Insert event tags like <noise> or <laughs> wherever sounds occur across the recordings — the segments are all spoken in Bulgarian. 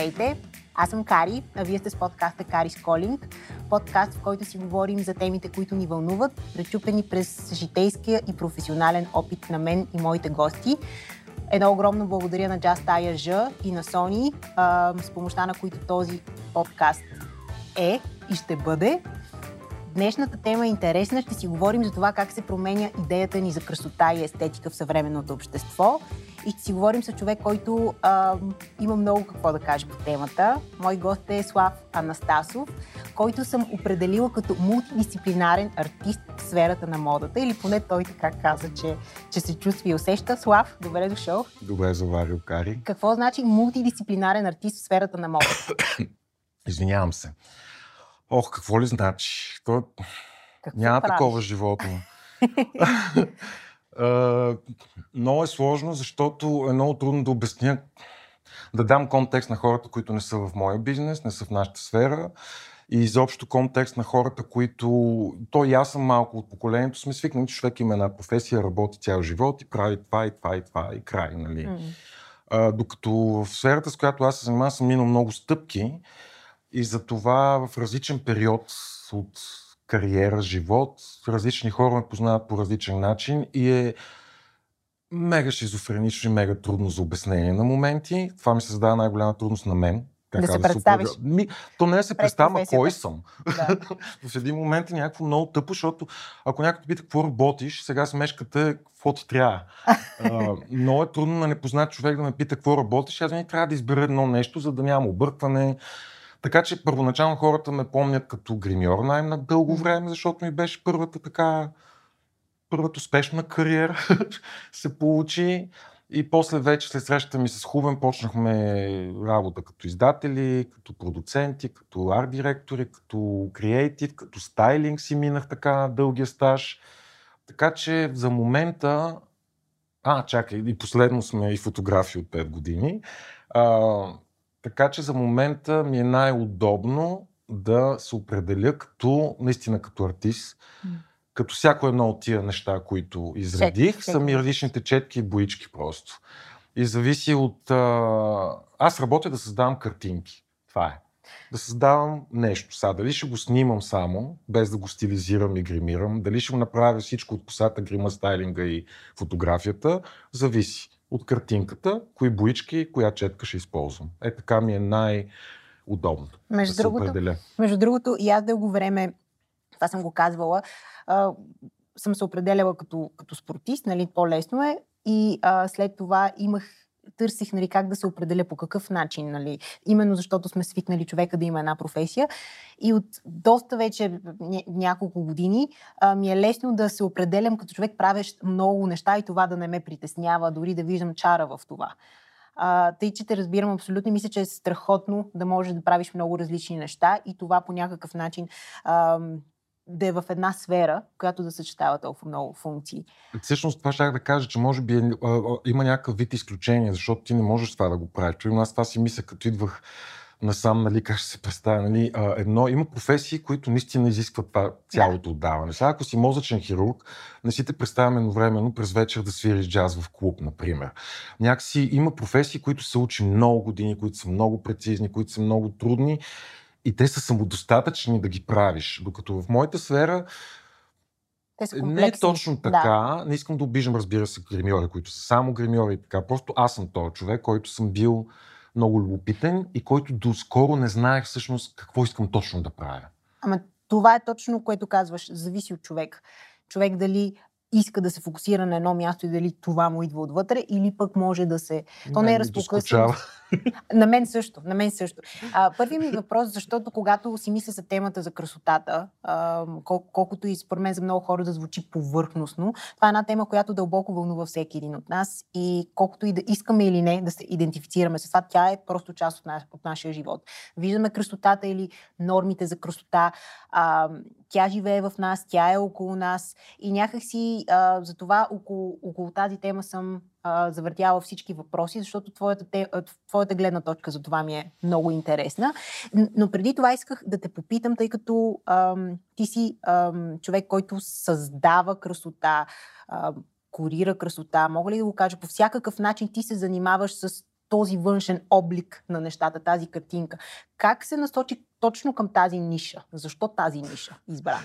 Здравейте! Аз съм Кари, а вие сте с подкаста Кари Сколинг. Подкаст, в който си говорим за темите, които ни вълнуват, пречупени през житейския и професионален опит на мен и моите гости. Едно огромно благодаря на Just Aya и на Sony, с помощта на които този подкаст е и ще бъде. Днешната тема е интересна. Ще си говорим за това как се променя идеята ни за красота и естетика в съвременното общество. И ще си говорим с човек, който а, има много какво да каже по темата. Мой гост е Слав Анастасов, който съм определила като мултидисциплинарен артист в сферата на модата. Или поне той така каза, че, че се чувства и усеща. Слав, добре дошъл. Добре заварил, Кари. Какво значи мултидисциплинарен артист в сферата на модата? Извинявам се. Ох, какво ли значи? То... Какво Няма правиш? такова животно. <laughs> Много е сложно, защото е много трудно да обясня, да дам контекст на хората, които не са в моя бизнес, не са в нашата сфера и изобщо контекст на хората, които... То и аз съм малко от поколението, сме свикнали, че човек има една професия, работи цял живот и прави това и това и това и край, нали? М. А, докато в сферата, с която аз се занимавам, съм минал много стъпки и за това в различен период от кариера, живот, различни хора ме познават по различен начин и е мега шизофренично и мега трудно за обяснение на моменти. Това ми създава най-голяма трудност на мен. Да се представиш. определ- Ми, то не е да се Пред представя, кой съм. Да. <laughs> в един момент е някакво много тъпо, защото ако някой пита какво работиш, сега смешката е какво ти трябва. А, много е трудно на непознат човек да ме пита какво работиш. Аз не трябва да избера едно нещо, за да нямам объркване. Така че първоначално хората ме помнят като гримьор най на дълго време, защото ми беше първата така първата успешна кариера <laughs> се получи. И после вече след срещата ми с Хубен почнахме работа като издатели, като продуценти, като арт-директори, като креатив, като стайлинг си минах така дългия стаж. Така че за момента... А, чакай, и последно сме и фотографии от 5 години. А, така че за момента ми е най-удобно да се определя като, наистина като артист, М. като всяко едно от тия неща, които изредих, са ми различните четки и боички просто. И зависи от... А... Аз работя да създавам картинки. Това е. Да създавам нещо. Сега, дали ще го снимам само, без да го стилизирам и гримирам, дали ще го направя всичко от косата, грима, стайлинга и фотографията, зависи от картинката, кои боички, коя четка ще използвам. Е, така ми е най-удобно Между да другото, определя. Между другото, и аз дълго време, това съм го казвала, а, съм се определяла като, като спортист, нали, по-лесно е. И а, след това имах, търсих нали, как да се определя по какъв начин, нали, именно защото сме свикнали човека да има една професия. И от доста вече ня- няколко години а, ми е лесно да се определям като човек, правещ много неща и това да не ме притеснява, дори да виждам чара в това. А, тъй, че те разбирам абсолютно мисля, че е страхотно да можеш да правиш много различни неща и това по някакъв начин ам, да е в една сфера, която да съчетава толкова много функции. Всъщност това ще да кажа, че може би е, а, има някакъв вид изключение, защото ти не можеш това да го правиш. Примерно аз това си мисля, като идвах насам, нали, как ще се представя, нали, а, едно, има професии, които наистина изискват това цялото отдаване. Сега, ако си мозъчен хирург, не си те представям едновременно през вечер да свириш джаз в клуб, например. Някакси има професии, които се учи много години, които са много прецизни, които са много трудни и те са самодостатъчни да ги правиш. Докато в моята сфера Те са не е точно Да. така. Не искам да обиждам, разбира се, гримьори, които са само гримьори и така. Просто аз съм този човек, който съм бил много любопитен и който доскоро не знаех всъщност какво искам точно да правя. Ама това е точно, което казваш. Зависи от човек. Човек дали иска да се фокусира на едно място и дали това му идва отвътре, или пък може да се... То не е Мен ми разпокъсано. На мен също, на мен също. А, първият ми въпрос, защото когато си мисля за темата за красотата, а, кол- колкото и според мен за много хора да звучи повърхностно, това е една тема, която дълбоко вълнува всеки един от нас и колкото и да искаме или не да се идентифицираме с това, тя е просто част от, наш, от нашия живот. Виждаме красотата или нормите за красота, а, тя живее в нас, тя е около нас и някакси а, за това около, около тази тема съм а, завъртяла всички въпроси, защото твоята, те, твоята гледна точка за това ми е много интересна. Но преди това исках да те попитам, тъй като ам, ти си ам, човек, който създава красота, ам, курира красота, мога ли да го кажа, по всякакъв начин ти се занимаваш с този външен облик на нещата, тази картинка. Как се насочи точно към тази ниша? Защо тази ниша избра?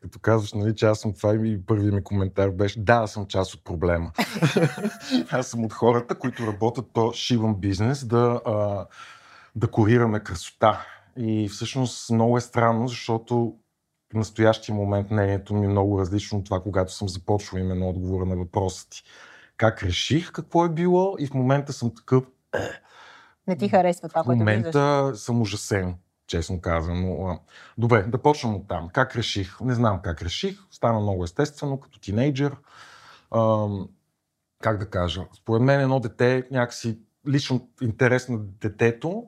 Като казваш, нали, че аз съм това и първият ми коментар беше, да, аз съм част от проблема. <laughs> аз съм от хората, които работят по шиван бизнес да, а, да корираме красота. И всъщност много е странно, защото в настоящия момент мнението ми е много различно от това, когато съм започвал именно отговора на въпроса ти. Как реших какво е било и в момента съм такъв... Не ти харесва това, което В момента виждаш. съм ужасен, честно казано. Добре, да почнем от там. Как реших? Не знам как реших. Стана много естествено, като тинейджър. как да кажа? Според мен едно дете някакси лично интерес на детето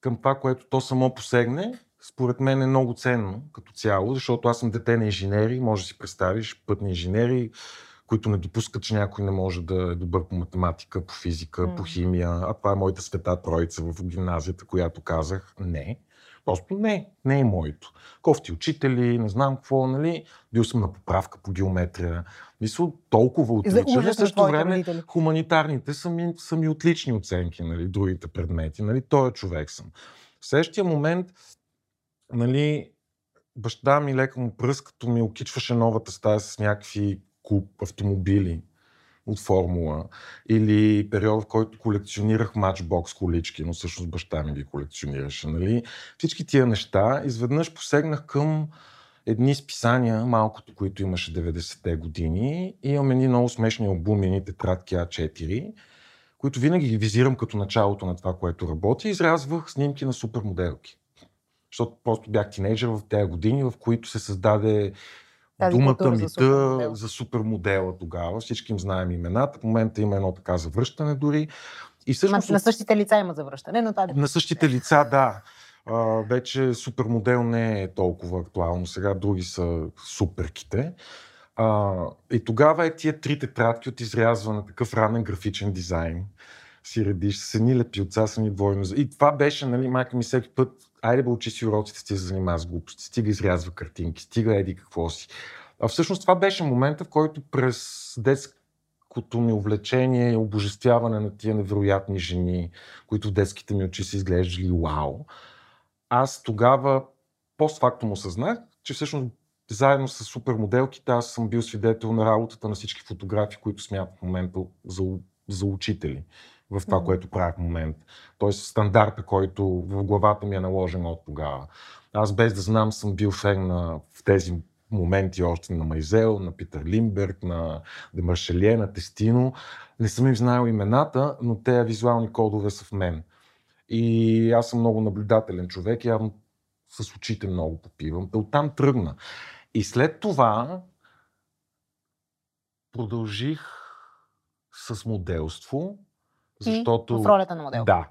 към това, което то само посегне, според мен е много ценно като цяло, защото аз съм дете на инженери, може да си представиш пътни инженери, които не допускат, че някой не може да е добър по математика, по физика, mm. по химия. А това е моята света троица в гимназията, която казах не. Просто не, не е моето. Кофти учители, не знам какво, нали. Бил съм на поправка по геометрия. Мисля, толкова отличен. В същото време родители. хуманитарните са ми, са ми отлични оценки, нали, другите предмети. Нали, той е човек съм. В същия момент, нали, баща ми лека му пръст, като ми окичваше новата стая с някакви куп автомобили от формула. Или период, в който колекционирах матчбокс колички, но всъщност баща ми ги колекционираше. Нали? Всички тия неща изведнъж посегнах към едни списания, малкото, които имаше 90-те години. И имам едни много смешни албуми, едни тетрадки А4, които винаги ги визирам като началото на това, което работи. Изрязвах снимки на супермоделки. Защото просто бях тинейджър в тези години, в които се създаде тази думата мита за, супермодел. за супермодела тогава. Всички им знаем имената. В момента има едно така завръщане дори. И всъщност, на същите лица има завръщане, но това... На същите лица, да. А, вече супермодел не е толкова актуално. Сега други са суперките. А, и тогава е тия три тетрадки от изрязване, такъв ранен графичен дизайн. Си редиш с едни лепилца, са ни двойно. И това беше, нали, майка ми всеки път айде бе учи си уроците, ти се занимава с глупости, стига изрязва картинки, стига еди какво си. А всъщност това беше момента, в който през детското ми увлечение и обожествяване на тия невероятни жени, които в детските ми очи са изглеждали вау, аз тогава постфактум осъзнах, че всъщност заедно с супермоделките аз съм бил свидетел на работата на всички фотографии, които смятам в момента за, за учители в това, mm-hmm. което правя в момента. Тоест стандарта, който в главата ми е наложен от тогава. Аз без да знам съм бил фен на, в тези моменти още на Майзел, на Питър Лимберг, на Демаршелие, на Тестино. Не съм им знаел имената, но те визуални кодове са в мен. И аз съм много наблюдателен човек, явно с очите много попивам. Та оттам тръгна. И след това продължих с моделство, защото... И в ролята на модел. Да.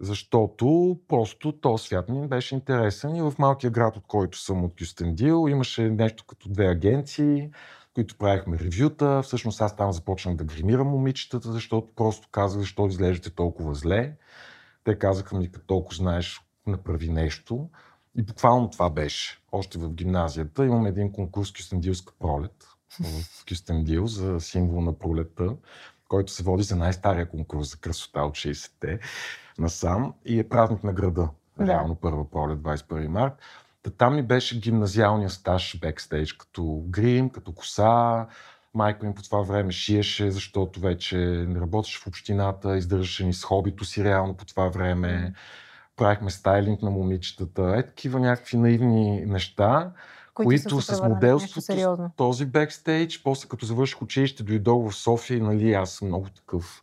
Защото просто този свят ми беше интересен и в малкия град, от който съм от Кюстендил, имаше нещо като две агенции, които правихме ревюта. Всъщност аз там започнах да гримирам момичетата, защото просто казах, защо изглеждате толкова зле. Те казаха ми, като толкова знаеш, направи нещо. И буквално това беше. Още в гимназията имаме един конкурс Кюстендилска пролет <laughs> в Кюстендил за символ на пролета който се води за най-стария конкурс за красота от 60-те насам и е празник на града. Да. Реално първа пролет, 21 март. Та там ми беше гимназиалния стаж бекстейдж, като грим, като коса. Майка ми по това време шиеше, защото вече не работеше в общината, издържаше ни с хобито си реално по това време. Правихме стайлинг на момичетата. Е, такива някакви наивни неща които, които с моделството, този бекстейдж, после като завърших училище, дойдох в София и нали, аз съм много такъв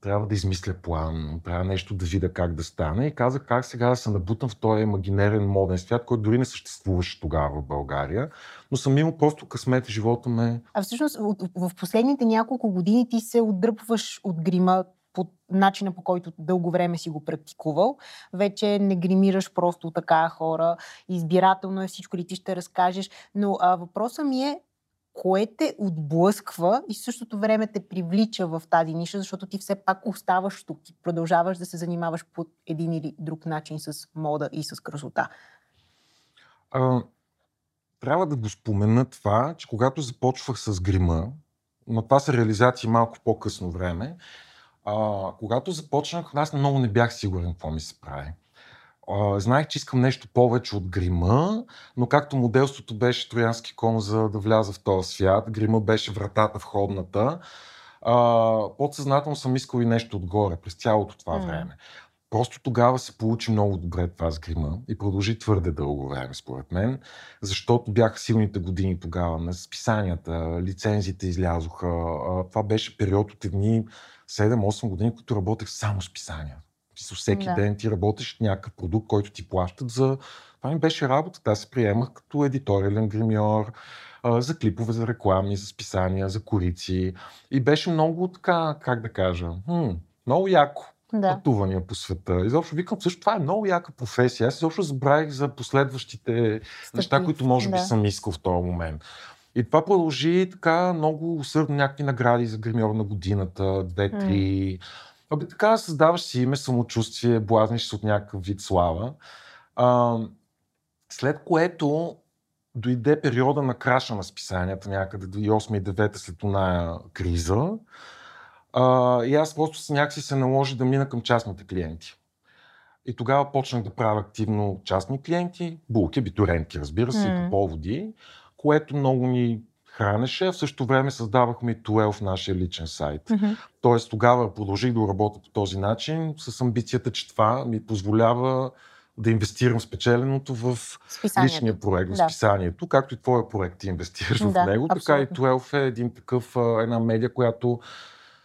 трябва да измисля план, трябва нещо да видя как да стане и казах как сега да се набутам в този имагинерен моден свят, който дори не съществуваше тогава в България, но съм имал просто късмет живота ме. А всъщност в последните няколко години ти се отдръпваш от грима по начина по който дълго време си го практикувал. Вече не гримираш просто така хора, избирателно е всичко ли ти ще разкажеш. Но а, въпросът ми е, кое те отблъсква и в същото време те привлича в тази ниша, защото ти все пак оставаш тук, ти продължаваш да се занимаваш по един или друг начин с мода и с красота. А, трябва да го спомена това, че когато започвах с грима, но това са реализации малко по-късно време, А, когато започнах, аз много не бях сигурен какво ми се прави. А, знаех, че искам нещо повече от грима, но както моделството беше троянски кон за да вляза в този свят, грима беше вратата входната, а, подсъзнателно съм искал и нещо отгоре през цялото това mm. време. Просто тогава се получи много добре това с грима и продължи твърде дълго време, според мен, защото бяха силните години тогава на списанията, лицензите излязоха. Това беше период от едни 7-8 години, които работех само с писания. Всеки да. ден ти работиш някакъв продукт, който ти плащат за... Това ми беше работа. Аз се приемах като едиториален гримьор, за клипове, за реклами, за списания, за корици. И беше много така, как да кажа, хм, много яко. Да. Пътувания по света. Изобщо викам, също това е много яка професия. Аз изобщо забравих за последващите Стъпи. неща, които може би да. съм искал в този момент. И това продължи така много усърдно някакви награди за гримьор на годината, две-три. Абе, така създаваш си име, самочувствие, блазниш се от някакъв вид слава. А, след което дойде периода на краша на списанията някъде 2008 и 2009 след оная криза. А, и аз просто някакси се наложи да мина към частните клиенти. И тогава почнах да правя активно частни клиенти, булки, битуренки, разбира се, mm. и по поводи, което много ни хранеше, а в същото време създавахме и 12 нашия личен сайт. Mm-hmm. Тоест тогава продължих да работя по този начин с амбицията, че това ми позволява да инвестирам спечеленото в Списанието. личния проект, в да. списанието, както и твоя проект ти инвестираш да, в него. Абсолютно. Така и 12 е един такъв, една медия, която,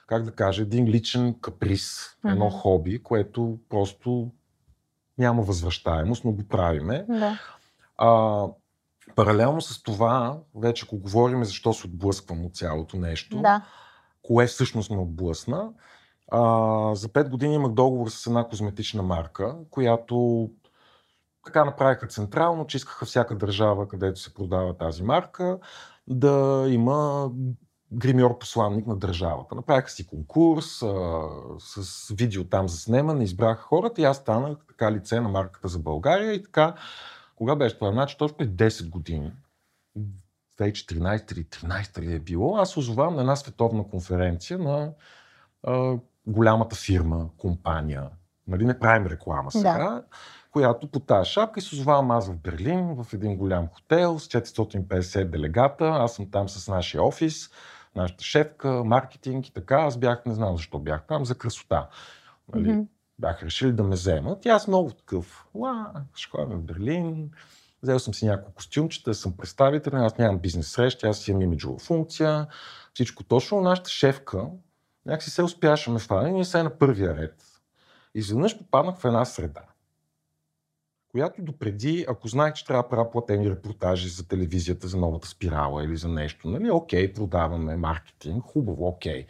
как да кажа, един личен каприз, mm-hmm. едно хоби, което просто няма възвръщаемост, но го правиме. Да. А, паралелно с това, вече ако говорим защо се отблъсквам от цялото нещо, да. кое всъщност ме отблъсна, а, за 5 години имах договор с една козметична марка, която така направиха централно, че искаха всяка държава, където се продава тази марка, да има гримьор посланник на държавата. Направиха си конкурс а, с видео там за снемане, избраха хората и аз станах така лице на марката за България и така, кога беше това? Значи точно 10 години, 2014 или 13 ли е било, аз озовавам на една световна конференция на а, голямата фирма, компания. Нали, не правим реклама сега. Да която по тази шапка и се озовавам аз в Берлин, в един голям хотел с 450 делегата. Аз съм там с нашия офис, нашата шефка, маркетинг и така. Аз бях, не знам защо бях там, за красота. Нали? Mm-hmm. Бях решили да ме вземат. И аз много такъв. Ла, ще ходя в Берлин. Взел съм си няколко костюмчета, съм представител, аз нямам бизнес срещи, аз имам имиджова функция. Всичко точно. Нашата шефка някакси се успяше ме фане ние се на първия ред. Изведнъж попаднах в една среда която допреди, ако знаех, че трябва да правя платени репортажи за телевизията, за новата спирала или за нещо, нали, окей, продаваме маркетинг, хубаво, окей.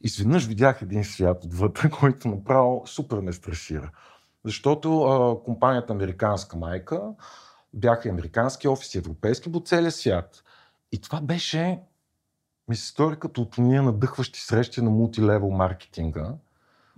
Изведнъж видях един свят отвътре, <laughs> който направо супер ме страшира. Защото а, компанията Американска майка бяха американски офиси, европейски по целия свят. И това беше, ми се стори като от уния надъхващи срещи на мултилевел маркетинга,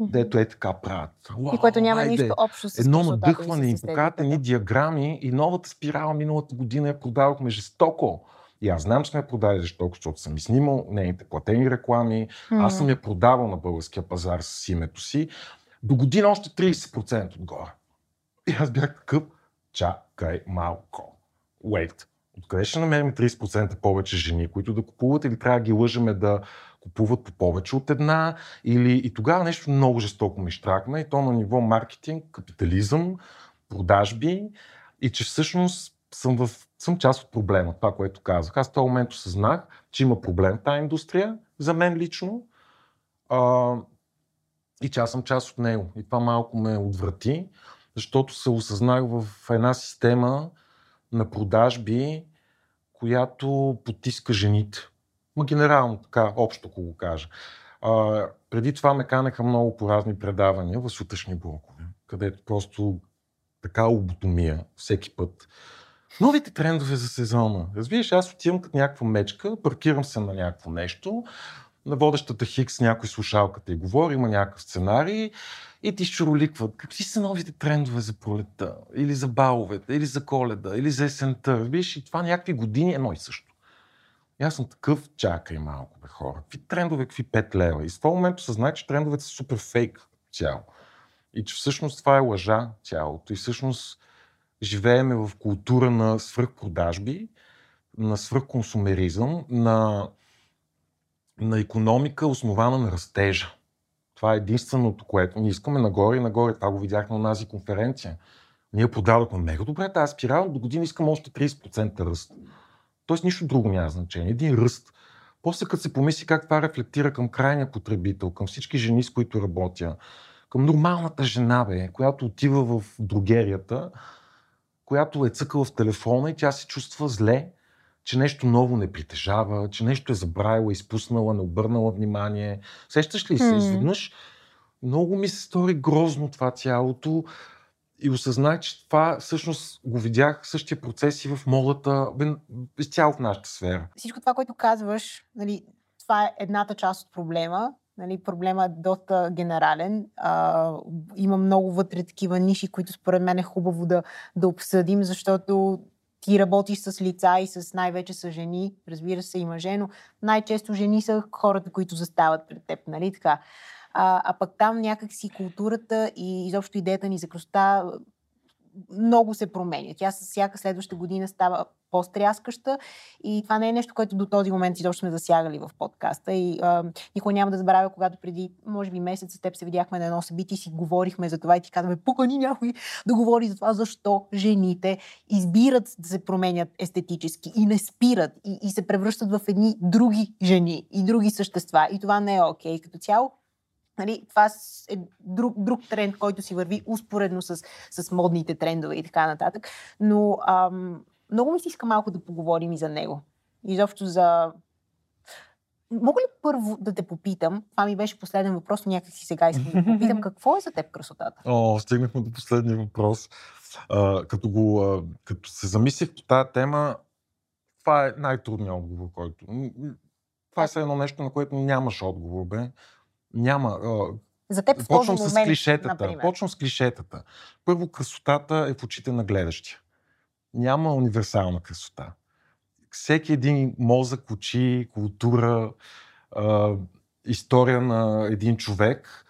дето е така правят. Уау, и което няма айде. нищо общо с Едно надъхване, им покажат едни диаграми и новата спирала миналата година я продавахме жестоко. И аз знам, че сме я продали защото съм снимал нейните платени реклами. Mm. Аз съм я продавал на българския пазар с името си. До година още 30% отгоре. И аз бях такъв, чакай малко. Wait. Откъде ще намерим 30% повече жени, които да купуват или трябва да ги лъжеме да купуват по повече от една. Или и тогава нещо много жестоко ми штракна и то на ниво маркетинг, капитализъм, продажби и че всъщност съм, в, съм част от проблема, това, което казах. Аз в този момент осъзнах, че има проблем в тази индустрия, за мен лично, а, и че аз съм част от него. И това малко ме отврати, защото се осъзнах в една система на продажби, която потиска жените. Ма генерално така, общо, ако го кажа. А, преди това ме канеха много по разни предавания в сутрешни блокове, където просто така лоботомия всеки път. Новите трендове за сезона. Разбираш, аз отивам като някаква мечка, паркирам се на някакво нещо, на водещата Хикс някой слушалката и говори, има някакъв сценарий и ти шуроликват. Какви са новите трендове за пролета, или за баловете, или за коледа, или за есента. Виж, и това някакви години едно и също. И аз съм такъв, чакай малко, бе хора. Какви трендове, какви 5 лева? И с това момент осъзнах, че трендовете са супер фейк цяло. И че всъщност това е лъжа цялото. И всъщност живееме в култура на свръхпродажби, на свръхконсумеризъм, на, на економика, основана на растежа. Това е единственото, което ние искаме нагоре и нагоре. Това го видяхме на тази конференция. Ние продадохме мега добре тази спирала, до година искам още 30% ръст. Тоест нищо друго няма значение. Един ръст. После като се помисли как това рефлектира към крайния потребител, към всички жени, с които работя, към нормалната жена, бе, която отива в другерията, която е цъкала в телефона и тя се чувства зле, че нещо ново не притежава, че нещо е забравила, изпуснала, не обърнала внимание. Сещаш ли се? Изведнъж много ми се стори грозно това цялото и осъзнах, че това всъщност го видях същия процес и в модата, изцяло в нашата сфера. Всичко това, което казваш, нали, това е едната част от проблема. Нали, проблема е доста генерален. А, има много вътре такива ниши, които според мен е хубаво да, да обсъдим, защото ти работиш с лица и с най-вече с жени, разбира се и мъже, но най-често жени са хората, които застават пред теб, нали така? А, а пък там някакси културата и изобщо идеята ни за красота много се променя. Тя с всяка следваща година става по-стряскаща и това не е нещо, което до този момент изобщо сме засягали в подкаста. И а, никой няма да забравя, когато преди, може би, месец с теб се видяхме на едно събитие и си говорихме за това и ти казваме, покани някой да говори за това, защо жените избират да се променят естетически и не спират и, и се превръщат в едни други жени и други същества. И това не е окей. Okay. Като цяло, Нали, това е друг, друг тренд, който си върви успоредно с, с модните трендове и така нататък. Но ам, много ми се иска малко да поговорим и за него. Изобщо за... Мога ли първо да те попитам, това ми беше последен въпрос, но някак си сега искам да попитам, <laughs> какво е за теб красотата? О, стигнахме до последния въпрос. А, като, го, а, като се замислих по тази тема, това е най-трудният отговор, който... Това е едно нещо, на което нямаш отговор, бе. Няма. За теб в Почвам този с момент, клишетата. например. Почвам с клишетата. Първо, красотата е в очите на гледащия. Няма универсална красота. Всеки един мозък, очи, култура, а, история на един човек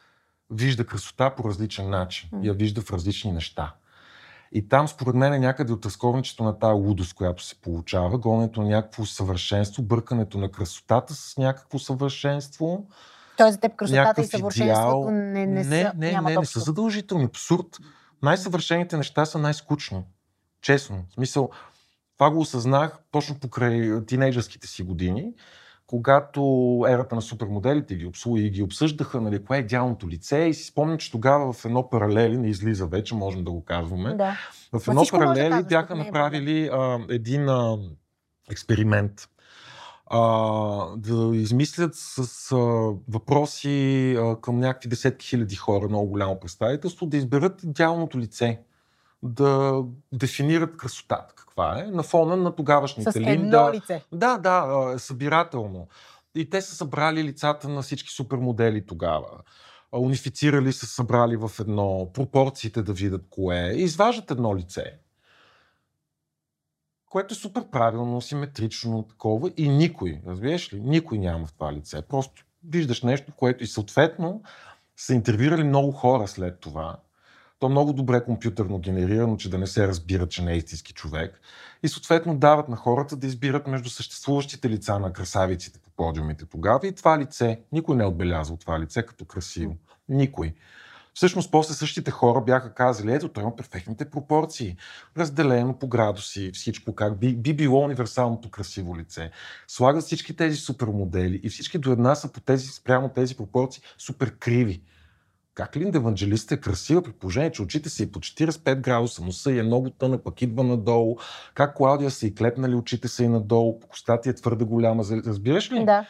вижда красота по различен начин. Я вижда в различни неща. И там, според мен, е някъде от разковничето на тази лудост, която се получава, гонето на някакво съвършенство, бъркането на красотата с някакво съвършенство, Тоест за теб красотата и съвършенството не, не, са, не, не, не, не са задължителни. Абсурд. Най-съвършените неща са най-скучни. Честно. В смисъл, това го осъзнах точно покрай тинейджърските си години, когато ерата на супермоделите ги обслуги и ги обсъждаха, нали, кое е идеалното лице и си спомням, че тогава в едно паралели, не излиза вече, можем да го казваме, Да. в едно да паралели казваш, бяха е направили а, един а, експеримент. А, да измислят с а, въпроси а, към някакви десетки хиляди хора, много голямо представителство, да изберат идеалното лице, да дефинират красотата каква е, на фона на тогавашните С линда. едно лице. Да, да, събирателно. И те са събрали лицата на всички супермодели тогава. Унифицирали са събрали в едно, пропорциите да видят кое е. И изваждат едно лице. Което е супер правилно, симетрично, такова. И никой, разбираш ли, никой няма в това лице. Просто виждаш нещо, което и съответно са интервюирали много хора след това. То е много добре компютърно генерирано, че да не се разбира, че не е истински човек. И съответно дават на хората да избират между съществуващите лица на красавиците по подиумите тогава и това лице. Никой не е отбелязал това лице като красиво. Никой. Всъщност, после същите хора бяха казали, ето, той има перфектните пропорции, разделено по градуси, всичко как би, би било универсалното красиво лице. Слагат всички тези супермодели и всички до една са по тези, спрямо тези пропорции супер криви. Как Линда Евангелиста е красива, при положение, че очите са и по 45 градуса, носа е много тънък, пък идва надолу. Как Клаудия са и клепнали очите са и надолу, костата ти е твърде голяма. Разбираш ли? Да.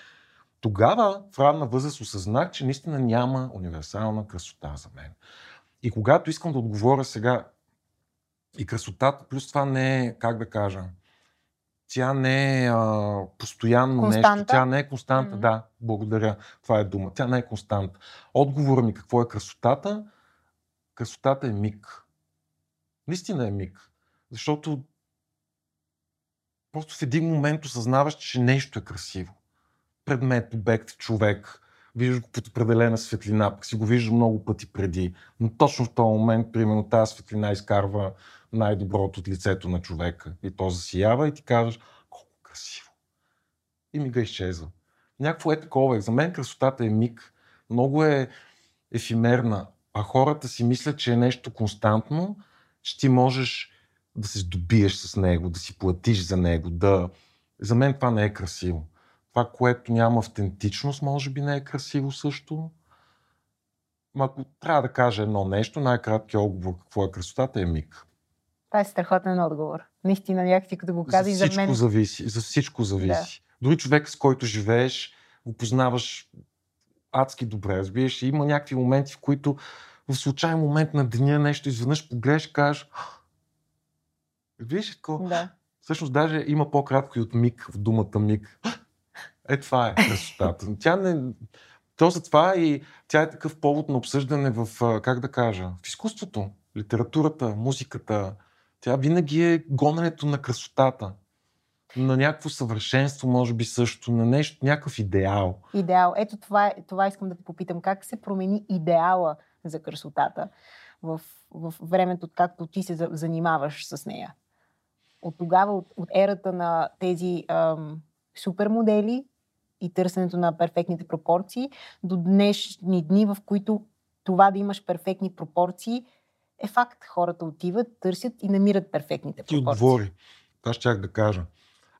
Тогава в ранна възраст осъзнах, че наистина няма универсална красота за мен. И когато искам да отговоря сега, и красотата, плюс това не е, как да кажа, тя не е а, постоянно Константа? нещо, тя не е константа, Мгм. да, благодаря, това е дума, тя не е константа. Отговорът ми какво е красотата? Красотата е миг. Наистина е миг. Защото просто в един момент осъзнаваш, че нещо е красиво. Предмет, обект, човек. Виждаш го под определена светлина, пък си го виждаш много пъти преди. Но точно в този момент, примерно, тази светлина изкарва най-доброто от лицето на човека. И то засиява и ти казваш, колко красиво. И мига изчезва. Някакво е такова. За мен красотата е миг. Много е ефимерна. А хората си мислят, че е нещо константно, че ти можеш да се здобиеш с него, да си платиш за него. Да... За мен това не е красиво. Това, което няма автентичност, може би не е красиво също. Ма ако трябва да кажа едно нещо, най-краткият отговор какво е красотата е миг. Това е страхотен отговор. Наистина, някакси като го каза и за мен. зависи. За всичко зависи. Да. Дори човек, с който живееш, го познаваш адски добре, разбираш. И има някакви моменти, в които в случайен момент на деня нещо изведнъж погледаш и кажеш Виж, такова. Да. Всъщност даже има по-кратко и от миг в думата миг. Е, това е красотата. Тя не... То затова и тя е такъв повод на обсъждане в, как да кажа, в изкуството, литературата, музиката. Тя винаги е гоненето на красотата. На някакво съвършенство, може би също, на нещо, някакъв идеал. Идеал. Ето това, е, това искам да те попитам. Как се промени идеала за красотата в, в времето, както ти се за- занимаваш с нея? От тогава, от, от ерата на тези ам, супермодели и търсенето на перфектните пропорции, до днешни дни, в които това да имаш перфектни пропорции е факт. Хората отиват, търсят и намират перфектните Ти пропорции. отговори. Това щях да кажа.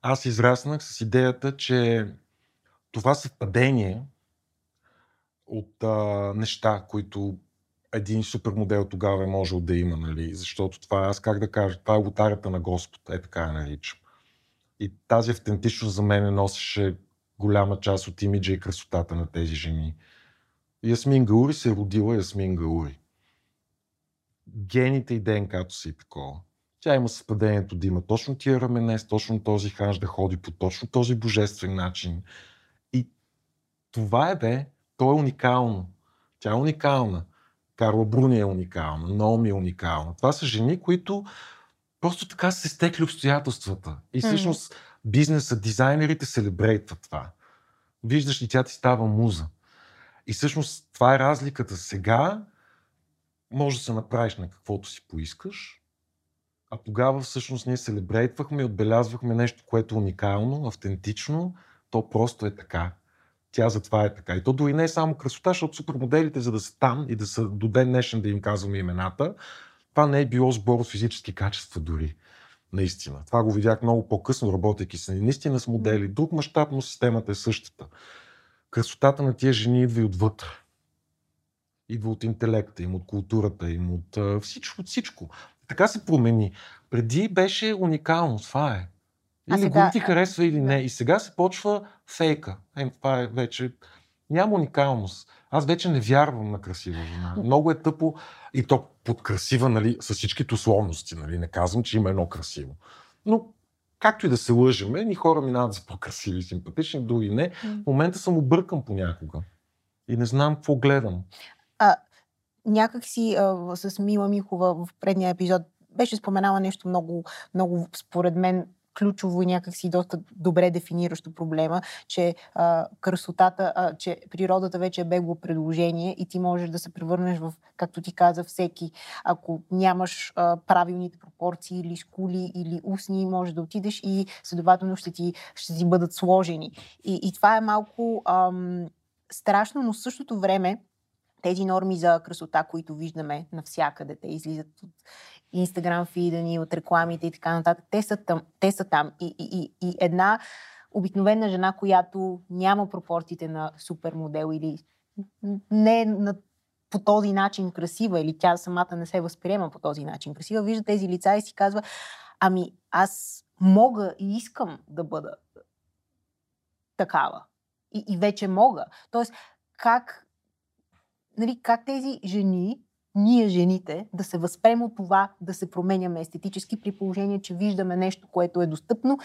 Аз израснах с идеята, че това съвпадение от а, неща, които един супермодел тогава е можел да има, нали? защото това, аз как да кажа, това е лотарията на Господ, е така я наричам. И тази автентичност за мен носеше голяма част от имиджа и красотата на тези жени. Ясмин Гаури се е родила Ясмин Гаури. Гените и ДНК-то са и такова. Тя има съвпадението да има точно тия рамене, с точно този ханш да ходи по точно този божествен начин. И това е бе, то е уникално. Тя е уникална. Карла Бруни е уникална, Наоми е уникална. Това са жени, които просто така се стекли обстоятелствата. И всъщност бизнеса, дизайнерите селебрейтват това. Виждаш ли, тя ти става муза. И всъщност това е разликата. Сега може да се направиш на каквото си поискаш, а тогава всъщност ние селебрейтвахме и отбелязвахме нещо, което е уникално, автентично, то просто е така. Тя затова е така. И то дори не е само красота, защото супермоделите, за да са там и да са до ден днешен да им казваме имената, това не е било сбор от физически качества дори. Наистина. Това го видях много по-късно, работейки с наистина с модели. Друг мащаб, но системата е същата. Красотата на тия жени идва и отвътре. Идва от интелекта им, от културата им, от а, всичко, от всичко. Така се промени. Преди беше уникално, това е. А Или сега- го ти харесва или не. И сега се почва фейка. Е, това е вече... Няма уникалност. Аз вече не вярвам на красива жена. <laughs> Много е тъпо. И то под красива, нали, с всичките условности. Нали. Не казвам, че има едно красиво. Но както и да се лъжеме, ни хора минават за по-красиви, симпатични, други не. В момента съм объркан понякога. И не знам какво гледам. А, някак си а, с Мила Михова в предния епизод беше споменала нещо много, много според мен ключово и някак си доста добре дефиниращо проблема, че а, красотата, а, че природата вече е бегло предложение и ти можеш да се превърнеш в, както ти каза, всеки. Ако нямаш а, правилните пропорции или скули или устни, можеш да отидеш и следователно ще ти, ще ти бъдат сложени. И, и това е малко ам, страшно, но в същото време тези норми за красота, които виждаме навсякъде, те излизат от Инстаграм фида ни, от рекламите и така нататък, те са там. Те са там. И, и, и, и една обикновена жена, която няма пропорциите на супермодел или не е на, по този начин красива, или тя самата не се възприема по този начин красива, вижда тези лица и си казва, ами аз мога и искам да бъда такава. И, и вече мога. Тоест, как, нали, как тези жени, ние жените, да се възпрем от това да се променяме естетически при положение, че виждаме нещо, което е достъпно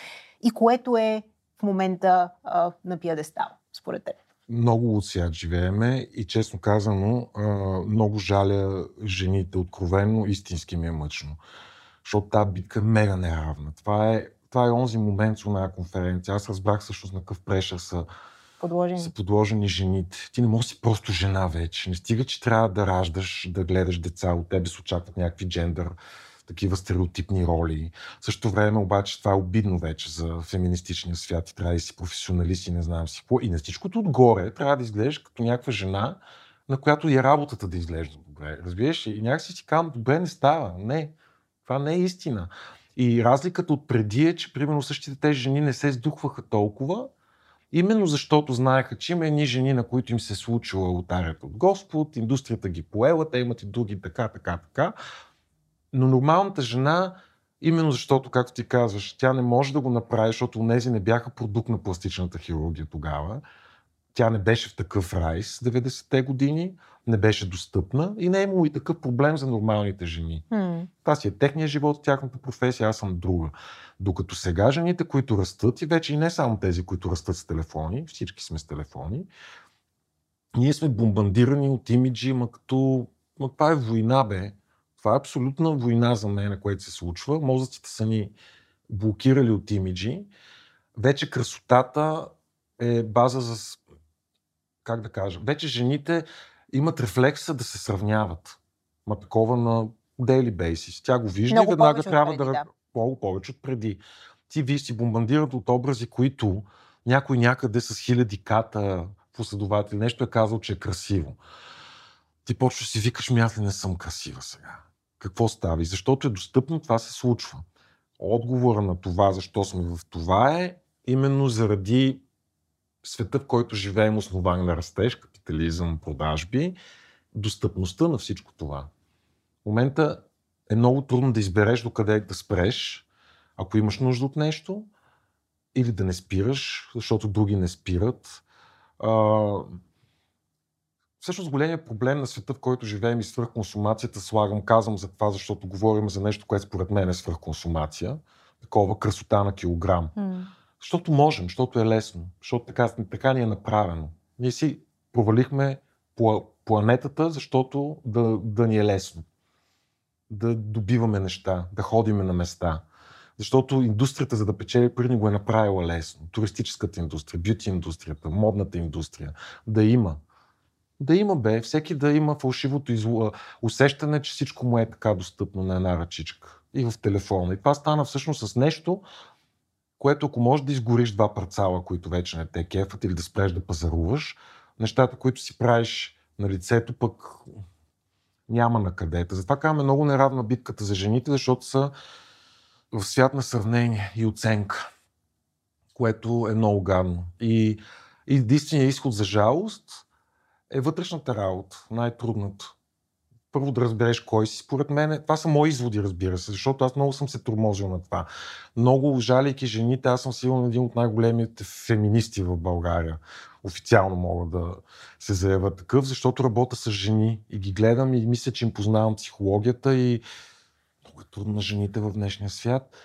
и което е в момента а, на пиадестал, според теб. Много от свят живееме и честно казано, а, много жаля жените откровенно, истински ми е мъчно. Защото тази битка е мега неравна. Това е, това е онзи момент с една конференция. Аз разбрах всъщност на какъв прешър са подложени. са подложени жените. Ти не можеш си просто жена вече. Не стига, че трябва да раждаш, да гледаш деца, от тебе се очакват някакви джендър, такива стереотипни роли. В същото време обаче това е обидно вече за феминистичния свят трябва да си професионалист и не знам си какво. И на всичкото отгоре трябва да изглеждаш като някаква жена, на която и работата да изглежда добре. Разбираш? И някакси си казвам, добре не става. Не. Това не е истина. И разликата от преди е, че примерно същите тези жени не се сдухваха толкова, Именно защото знаеха, че има едни жени, на които им се е случила лотарията от Господ, индустрията ги поела, те имат и други така, така, така. Но нормалната жена, именно защото, както ти казваш, тя не може да го направи, защото тези не бяха продукт на пластичната хирургия тогава. Тя не беше в такъв райс 90-те години, не беше достъпна и не е имало и такъв проблем за нормалните жени. М. Това си е техния живот, тяхната професия, аз съм друга. Докато сега жените, които растат, и вече и не само тези, които растат с телефони, всички сме с телефони, ние сме бомбандирани от имиджи, ма като... Ма това е война, бе. Това е абсолютна война за мен, което се случва. Мозъците са ни блокирали от имиджи. Вече красотата е база за... Как да кажа? Вече жените имат рефлекса да се сравняват. Ма такова на daily basis. Тя го вижда Много и веднага трябва преди, да... да. Много повече от преди. Ти ви си бомбандират от образи, които някой някъде с хиляди ката последователи нещо е казал, че е красиво. Ти почваш си викаш, ми аз ли не съм красива сега. Какво става? И защото е достъпно, това се случва. Отговора на това, защо сме в това е именно заради света, в който живеем, основан на растеж, капитализъм, продажби, достъпността на всичко това. В момента е много трудно да избереш докъде да спреш, ако имаш нужда от нещо, или да не спираш, защото други не спират. А, всъщност големият проблем на света, в който живеем и свръхконсумацията, слагам, казвам за това, защото говорим за нещо, което според мен е свръхконсумация, такова красота на килограм. М. Защото можем, защото е лесно, защото така, така ни е направено. Ние си провалихме пла- планетата, защото да, да ни е лесно. Да добиваме неща, да ходиме на места. Защото индустрията, за да печели пари, го е направила лесно. Туристическата индустрия, бюти индустрията, модната индустрия. Да има. Да има, бе. Всеки да има фалшивото изло... усещане, че всичко му е така достъпно на една ръчичка. И в телефона. И това стана всъщност с нещо, което ако можеш да изгориш два парцала, които вече не те кефат или да спреш да пазаруваш, нещата, които си правиш на лицето, пък няма на където. Затова казваме много неравна битката за жените, защото са в свят на сравнение и оценка, което е много гадно. И, единственият изход за жалост е вътрешната работа, най-трудната. Първо да разбереш кой си. Според мен, това са мои изводи, разбира се, защото аз много съм се тормозил на това. Много жалейки жените, аз съм сигурно един от най-големите феминисти в България. Официално мога да се заявя такъв, защото работя с жени и ги гледам и мисля, че им познавам психологията и много е трудно на жените в днешния свят.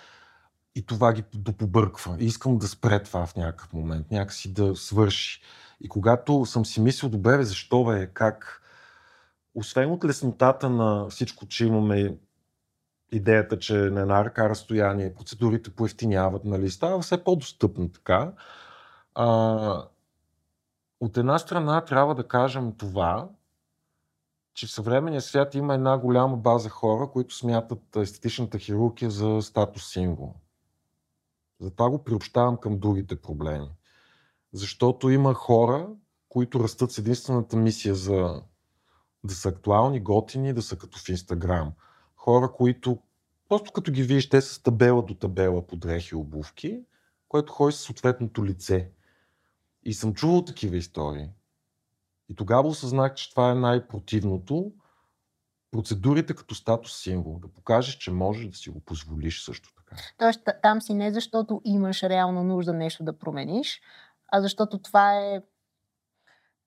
И това ги допобърква. И искам да спре това в някакъв момент, някакси да свърши. И когато съм си мислил, добре, защо бе, как, освен от леснотата на всичко, че имаме идеята, че на една ръка разстояние процедурите поевтиняват, нали, става все по-достъпно така. А, от една страна трябва да кажем това, че в съвременния свят има една голяма база хора, които смятат естетичната хирургия за статус символ. Затова го приобщавам към другите проблеми. Защото има хора, които растат с единствената мисия за да са актуални, готини, да са като в Инстаграм. Хора, които просто като ги видиш, те с табела до табела по дрехи и обувки, което ходи с съответното лице. И съм чувал такива истории. И тогава осъзнах, че това е най-противното. Процедурите като статус символ. Да покажеш, че можеш да си го позволиш също така. Тоест, та- там си не защото имаш реална нужда нещо да промениш, а защото това е.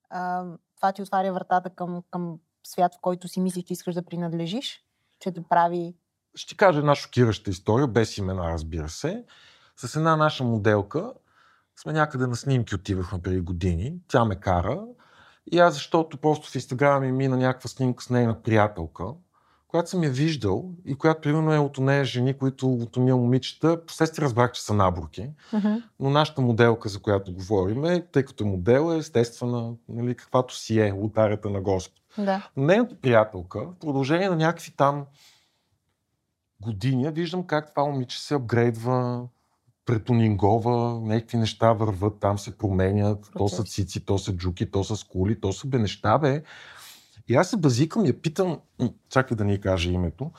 А, това ти отваря вратата към, към свят, в който си мислиш, че искаш да принадлежиш, че те прави. Ще кажа една шокираща история, без имена, разбира се. С една наша моделка сме някъде на снимки отивахме преди години. Тя ме кара. И аз, защото просто в Инстаграм ми мина някаква снимка с нейна приятелка, която съм я виждал и която примерно е от нея жени, които от уния момичета, последствие разбрах, че са наборки, Мгм. но нашата моделка, за която говорим, е, тъй като модел е естествена, нали, каквато си е, лотарята на Господ. Да. Нейната приятелка, в продължение на някакви там години, виждам как това момиче се апгрейдва, претонингова, някакви неща върват, там се променят, то са цици, то са джуки, то са скули, то са бе неща, бе. И аз се базикам и я питам, чакай да ни каже името,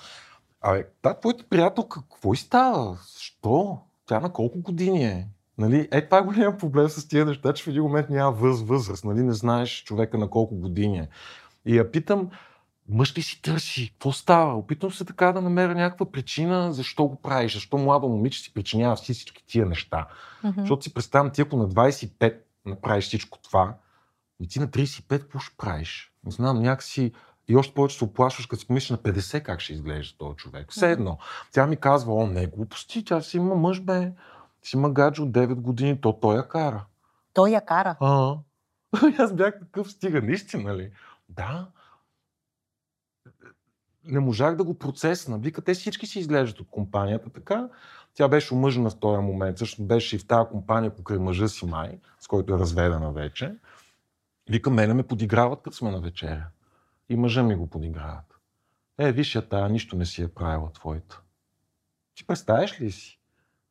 абе, та твоята приятелка, какво и става? Защо? Тя на колко години е? Нали? Е, това е голям проблем с тия неща, че в един момент няма въз, възраст, нали? не знаеш човека на колко години е. И я питам, мъж ли си търси? Какво става? Опитвам се така да намеря някаква причина, защо го правиш, защо млада момиче си причинява всички тия неща. Мгм. Защото си представям, ти ако на 25 направиш всичко това, и ти на 35 какво ще правиш? Не знам, някакси и още повече се оплашваш, като си помислиш на 50 как ще изглежда този човек. Все едно. Тя ми казва, о, не, глупости, тя си има мъж, бе. Си има гадже от 9 години, то той я кара. Той я кара. А, <laughs> аз бях такъв стига, наистина ли? Да. Не можах да го процесна. Вика, те всички си изглеждат от компанията така. Тя беше омъжена в този момент. Също беше и в тази компания покрай мъжа си май, с който е разведена вече. Вика, мене ме подиграват, като сме на вечеря. И мъжа ми го подиграват. Е, виж я тая, нищо не си е правила твоята. Ти представяш ли си?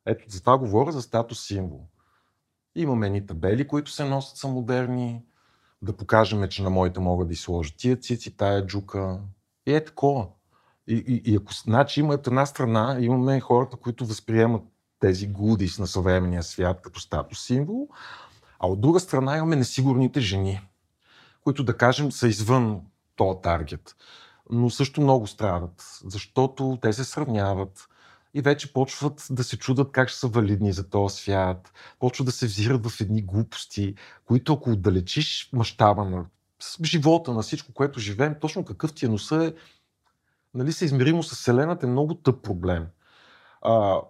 Ето, за това говоря за статус символ. Имаме едни табели, които се носят са модерни, да покажем, че на моите могат да и сложат тия цици, тая джука. И е такова. И, и, и ако, значи има една страна, имаме хората, които възприемат тези гудис на съвременния свят като статус символ, а от друга страна имаме несигурните жени, които да кажем са извън този таргет. Но също много страдат, защото те се сравняват и вече почват да се чудат как ще са валидни за този свят, почват да се взират в едни глупости, които ако отдалечиш мащаба на живота, на всичко, което живеем, точно какъв ти е носа е, нали, съизмеримо с Вселената е много тъп проблем. А,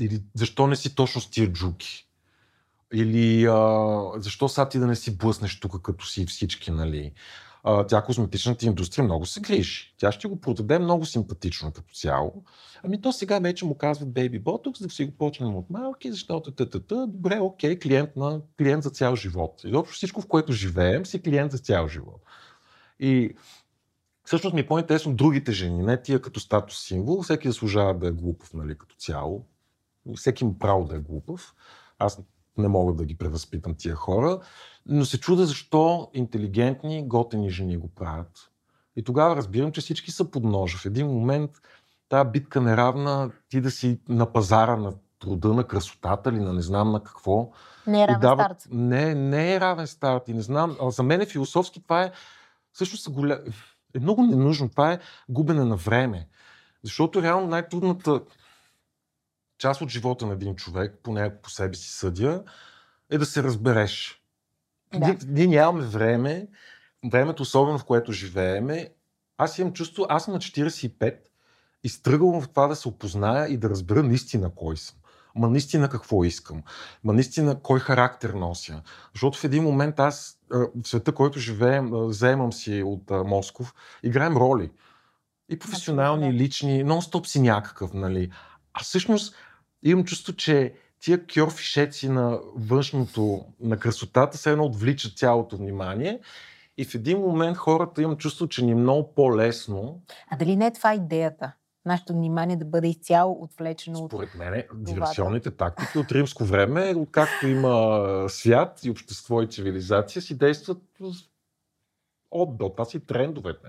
или защо не си точно с тия джуки? Или а, защо сега ти да не си блъснеш тук като си всички, нали? А, тя козметичната индустрия много се грижи. Тя ще го продаде много симпатично като цяло. Ами то сега вече му казват Baby Botox, да си го почнем от малки, защото тътата, добре, окей, клиент, на, клиент за цял живот. И общо всичко, в което живеем, си клиент за цял живот. И всъщност ми е по-интересно другите жени, не тия като статус символ, всеки заслужава да е глупав, нали, като цяло. Всеки има право да е глупав. Аз не мога да ги превъзпитам тия хора, но се чуда защо интелигентни, готени жени го правят. И тогава разбирам, че всички са под ножа. В един момент тази битка неравна, ти да си на пазара на труда, на красотата или на не знам на какво. Не е равен дават- старт. Не, не е равен старт и не знам. А за мен е философски това е също са голя... е много ненужно. Това е губене на време. Защото реално най-трудната част от живота на един човек, поне по себе си съдя, е да се разбереш. Да. Ние, ние нямаме време, времето, особено в което живееме. Аз имам чувство, аз съм на 45 и стръгвам в това да се опозная и да разбера наистина кой съм. Ма наистина какво искам. Ма наистина кой характер нося. Защото в един момент аз в света, който живеем, а, заемам си от Москов, играем роли. И професионални, и лични, нон-стоп си някакъв, нали. А всъщност имам чувство, че тия кьорфишеци на външното, на красотата, се едно отвличат цялото внимание. И в един момент хората имам чувство, че ни е много по-лесно, А дали не е това идеята? Нашето внимание да бъде изцяло отвлечено от... според мен, диверсионните тактики от римско време, откакто има свят и общество и цивилизация, си действат от до. Това си трендовете.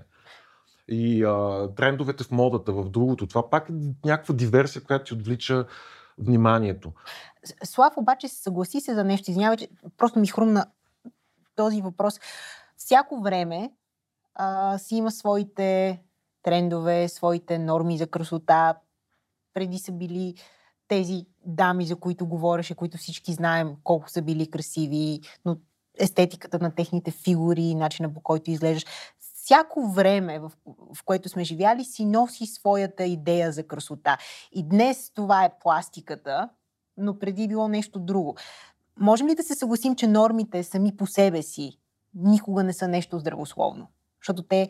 И а, трендовете в модата, в другото. Това пак е някаква диверсия, която ти отвлича вниманието. Слав обаче се съгласи се за нещо. Извинявай, че просто ми хрумна този въпрос. Всяко време а, си има своите трендове, своите норми за красота. Преди са били тези дами, за които говореше, които всички знаем колко са били красиви, но естетиката на техните фигури, начина по който изглеждаш. Всяко време, в, в което сме живяли, си носи своята идея за красота. И днес това е пластиката, но преди било нещо друго. Можем ли да се съгласим, че нормите сами по себе си никога не са нещо здравословно? Защото те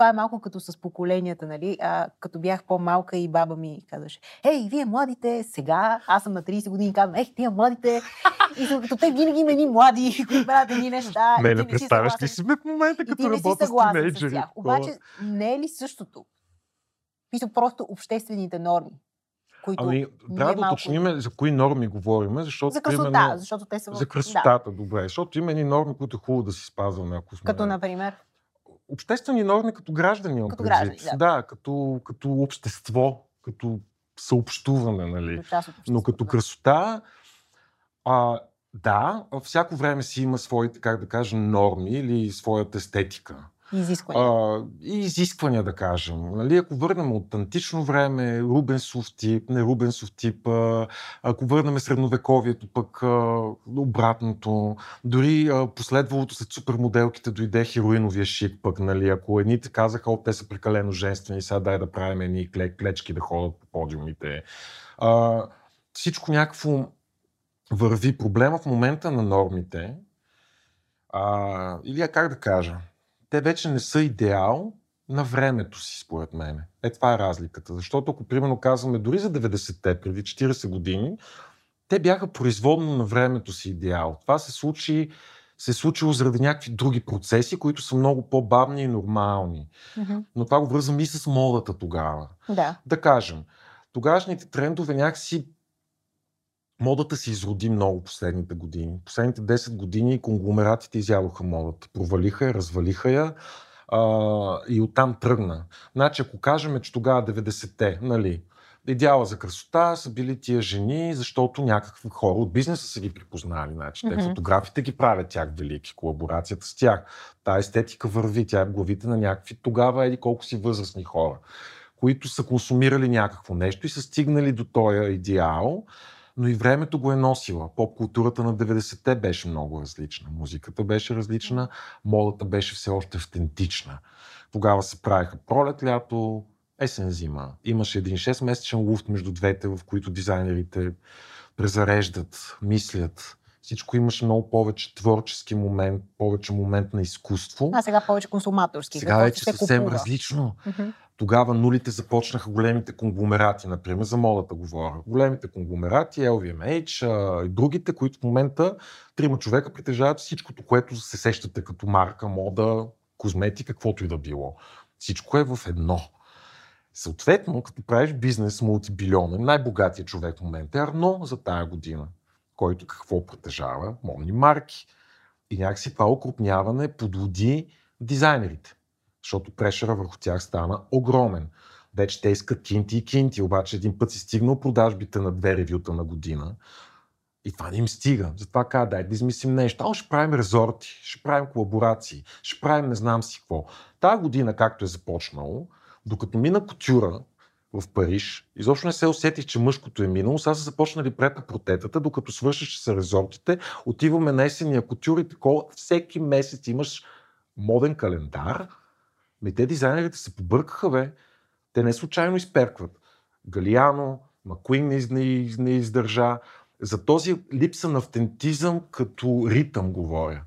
това е малко като с поколенията, нали? А, като бях по-малка и баба ми казваше, ей, вие младите, сега, аз съм на 30 години казвам, ех, тия младите, и съм като те винаги има едни млади, <laughs> които правят едни неща. Не, не представяш ли си в момента, като работя с тинейджери? Обаче, не е ли същото? Мисля, просто обществените норми. Които ами, трябва да уточним за кои норми говорим, защото. За красота, примерно, защото те са. За красотата, да. добре. Защото има едни норми, които е хубаво да си спазваме, ако сме. Като, например? Обществени норми като граждани. Като граждани, да. да. като, като общество, като съобщуване, нали. Но като красота, а, да, всяко време си има своите, как да кажа, норми или своята естетика. Изисквания. А, изисквания, да кажем. Нали, ако върнем от антично време, Рубенсов тип, не Рубенсов тип, а, ако върнем средновековието, пък а, обратното, дори а, последвалото след супермоделките дойде хероиновия шик, пък, нали, ако едните казаха, о, те са прекалено женствени, сега дай да правим едни клечки да ходят по подиумите. А, всичко някакво върви. Проблема в момента на нормите, а, или как да кажа, те вече не са идеал на времето си, според мен. Е, това е разликата. Защото ако, примерно, казваме дори за 90-те, преди 40 години, те бяха производно на времето си идеал. Това се случи се е случило заради някакви други процеси, които са много по-бавни и нормални. Mm-hmm. Но това го връзвам и с модата тогава. Да. Да кажем, тогашните трендове някакси Модата се изроди много последните години. Последните 10 години конгломератите изядоха модата. Провалиха я, развалиха я а, и оттам тръгна. Значи, ако кажем, че тогава 90-те, нали, идеала за красота са били тия жени, защото някакви хора от бизнеса са ги припознали. Значи, mm-hmm. те фотографите ги правят тях велики, колаборацията с тях. Та естетика върви, тя е в главите на някакви тогава еди колко си възрастни хора, които са консумирали някакво нещо и са стигнали до този идеал но и времето го е носила. Поп-културата на 90-те беше много различна. Музиката беше различна, модата беше все още автентична. Тогава се правиха пролет, лято, есен, зима. Имаше един 6-месечен луфт между двете, в които дизайнерите презареждат, мислят. Всичко имаше много повече творчески момент, повече момент на изкуство. А сега повече консуматорски. Сега вече съвсем купува. различно. Mm-hmm. Тогава нулите започнаха големите конгломерати, например, за модата говоря. Големите конгломерати, LVMH а, и другите, които в момента трима човека притежават всичкото, което се сещате като марка, мода, козметика, каквото и да било. Всичко е в едно. Съответно, като правиш бизнес мултибилионен, най-богатия човек в момента е Арно за тая година, който какво притежава? Модни марки. И някакси това окрупняване подводи дизайнерите защото прешера върху тях стана огромен. Вече те искат кинти и кинти, обаче един път си стигнал продажбите на две ревюта на година и това не им стига. Затова каза, дай да измислим нещо. А, ще правим резорти, ще правим колаборации, ще правим не знам си какво. Тая година, както е започнало, докато мина кутюра в Париж, изобщо не се усетих, че мъжкото е минало. Сега са започнали пред протетата, докато свършиш с резортите, отиваме на есения кутюр и такова. Всеки месец имаш моден календар, ми те дизайнерите се побъркаха, бе. Те не случайно изперкват. Галиано, Макуин не, не, не издържа. За този липса на автентизъм като ритъм говоря.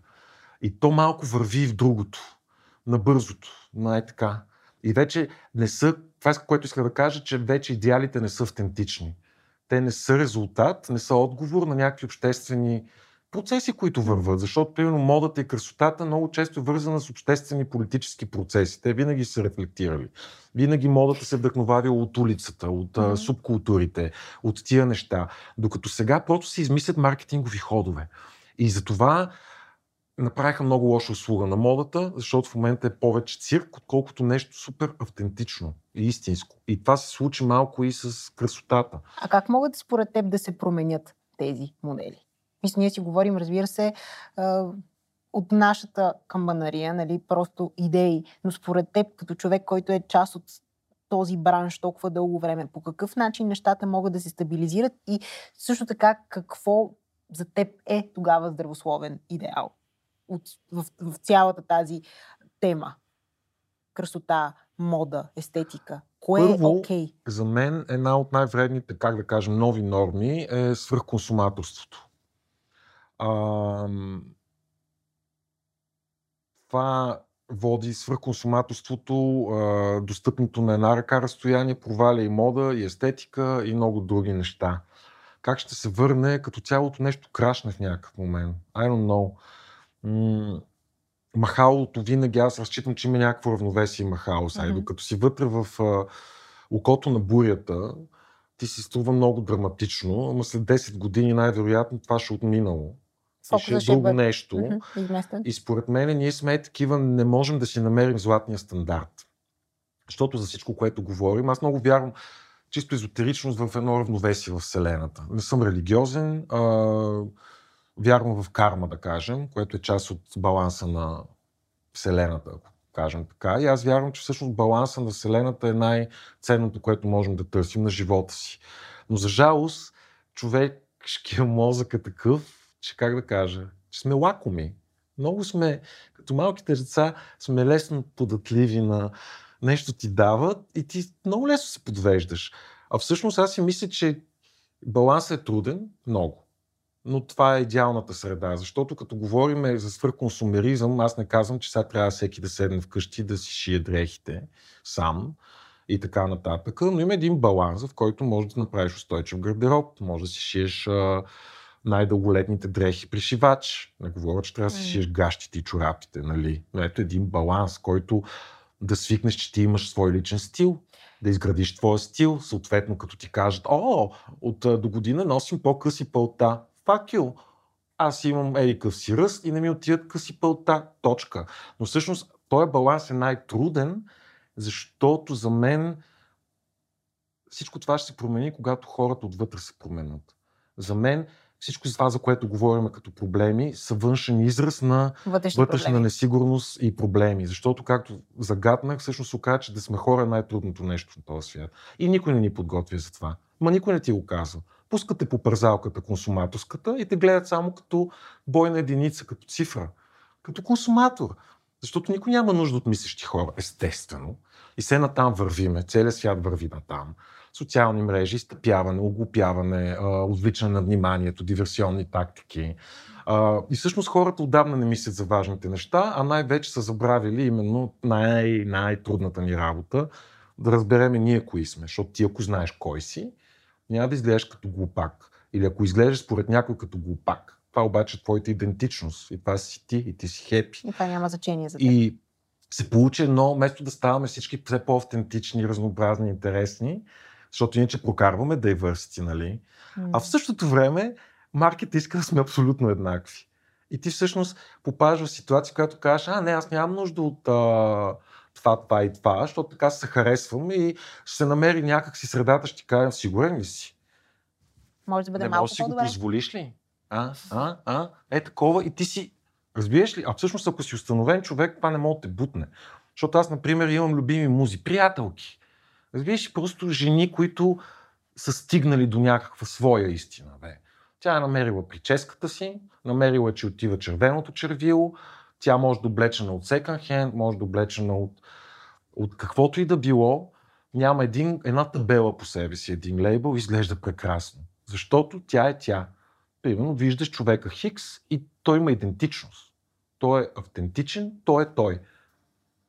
И то малко върви в другото. На бързото. Най така. И вече не са, това е което иска да кажа, че вече идеалите не са автентични. Те не са резултат, не са отговор на някакви обществени процеси, които върват, защото, примерно, модата и красотата много често е вързана с обществени политически процеси. Те винаги са рефлектирали. Винаги модата се вдъхновава от улицата, от mm-hmm. субкултурите, от тия неща. Докато сега просто се измислят маркетингови ходове. И затова направиха много лоша услуга на модата, защото в момента е повече цирк, отколкото нещо супер автентично и истинско. И това се случи малко и с красотата. А как могат според теб да се променят тези модели? Мисля, ние си говорим, разбира се, от нашата камбанария, нали, просто идеи, но според теб, като човек, който е част от този бранш толкова дълго време, по какъв начин нещата могат да се стабилизират и също така какво за теб е тогава здравословен идеал от, в, в цялата тази тема? Красота, мода, естетика. Кое е Първо, е окей? Okay? За мен една от най-вредните, как да кажем, нови норми е свръхконсуматорството. А, това води свръхконсуматорството, а, достъпното на една ръка разстояние, проваля и мода, и естетика, и много други неща. Как ще се върне, като цялото нещо крашне в някакъв момент? I don't know. М- махалото винаги, аз разчитам, че има някакво равновесие махало. Сега, mm-hmm. докато си вътре в а, окото на бурята, ти си струва много драматично, ама след 10 години най-вероятно това ще отминало. ще е друго бъд... нещо. Mm-hmm. И според мен ние сме такива, не можем да си намерим златния стандарт. Защото за всичко, което говорим, аз много вярвам чисто езотеричност в едно равновесие в Вселената. Не съм религиозен, а, вярвам в карма, да кажем, което е част от баланса на Вселената, ако кажем така. И аз вярвам, че всъщност баланса на Вселената е най-ценното, което можем да търсим на живота си. Но за жалост, човешкия мозък е такъв, че как да кажа, че сме лакоми. Много сме, като малките деца, сме лесно податливи на нещо ти дават и ти много лесно се подвеждаш. А всъщност аз си мисля, че балансът е труден много но това е идеалната среда. Защото като говорим за свърхконсумеризъм, аз не казвам, че сега трябва всеки да седне вкъщи да си шие дрехите сам и така нататък. Но има един баланс, в който можеш да направиш устойчив гардероб, може да си шиеш а, най-дълголетните дрехи при шивач. Не говоря, че трябва да си шиеш гащите и чорапите, нали? Но ето един баланс, който да свикнеш, че ти имаш свой личен стил, да изградиш твоя стил, съответно като ти кажат, о, от до година носим по-къси пълта fuck you. Аз имам еди къв си ръст и не ми отиват къси пълта. Точка. Но всъщност този баланс е най-труден, защото за мен всичко това ще се промени, когато хората отвътре се променят. За мен всичко това, за което говорим като проблеми, са външен израз на вътрешна проблеми. несигурност и проблеми. Защото, както загаднах, всъщност се оказа, че да сме хора е най-трудното нещо в този свят. И никой не ни подготвя за това. Ма никой не ти го казва пускате по пързалката консуматорската и те гледат само като бойна единица, като цифра, като консуматор. Защото никой няма нужда от мислещи хора, естествено. И се натам вървиме, целият свят върви натам. Социални мрежи, стъпяване, оглупяване, отвличане на вниманието, диверсионни тактики. И всъщност хората отдавна не мислят за важните неща, а най-вече са забравили именно най- най-трудната ни работа да разбереме ние кои сме. Защото ти ако знаеш кой си, няма да изглеждаш като глупак. Или ако изглеждаш според някой като глупак. Това обаче е твоята идентичност. И това си ти, и ти си хепи. И това няма значение за теб. И се получи едно, вместо да ставаме всички все по-автентични, разнообразни, интересни, защото иначе прокарваме diversity, нали? Mm. А в същото време маркета иска да сме абсолютно еднакви. И ти всъщност попадаш в ситуация, която кажеш, а не, аз нямам нужда от а, това, това и това, защото така се харесвам и ще се намери някакси средата, ще ти кажа, сигурен ли си? Може да бъде не малко си го позволиш ли? А, а, а, е такова и ти си, разбираш ли? А всъщност ако си установен човек, това не може да те бутне. Защото аз, например, имам любими музи, приятелки. Разбираш ли, просто жени, които са стигнали до някаква своя истина. Бе. Тя е намерила прическата си, намерила, е, че отива червеното червило, тя може да облечена от second hand, може да облечена от, от каквото и да било. Няма един, една табела по себе си, един лейбъл, изглежда прекрасно. Защото тя е тя. Примерно виждаш човека Хикс и той има идентичност. Той е автентичен, той е той.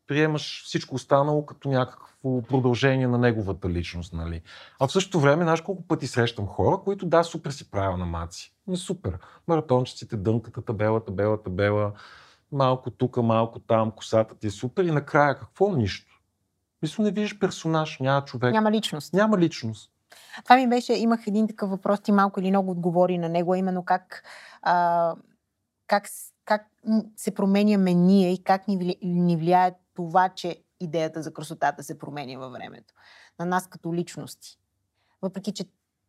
Приемаш всичко останало като някакво продължение на неговата личност. Нали? А в същото време, знаеш колко пъти срещам хора, които да, супер си правя на маци. Не супер. Маратончиците, дънката, табела, табела, табела малко тук, малко там, косата ти е супер и накрая какво? Нищо. Мисля, не виждаш персонаж, няма човек. Няма личност. Няма личност. Това ми беше, имах един такъв въпрос, ти малко или много отговори на него, именно как, а, как, как се променяме ние и как ни, ни влияе това, че идеята за красотата се променя във времето. На нас като личности. Въпреки, че,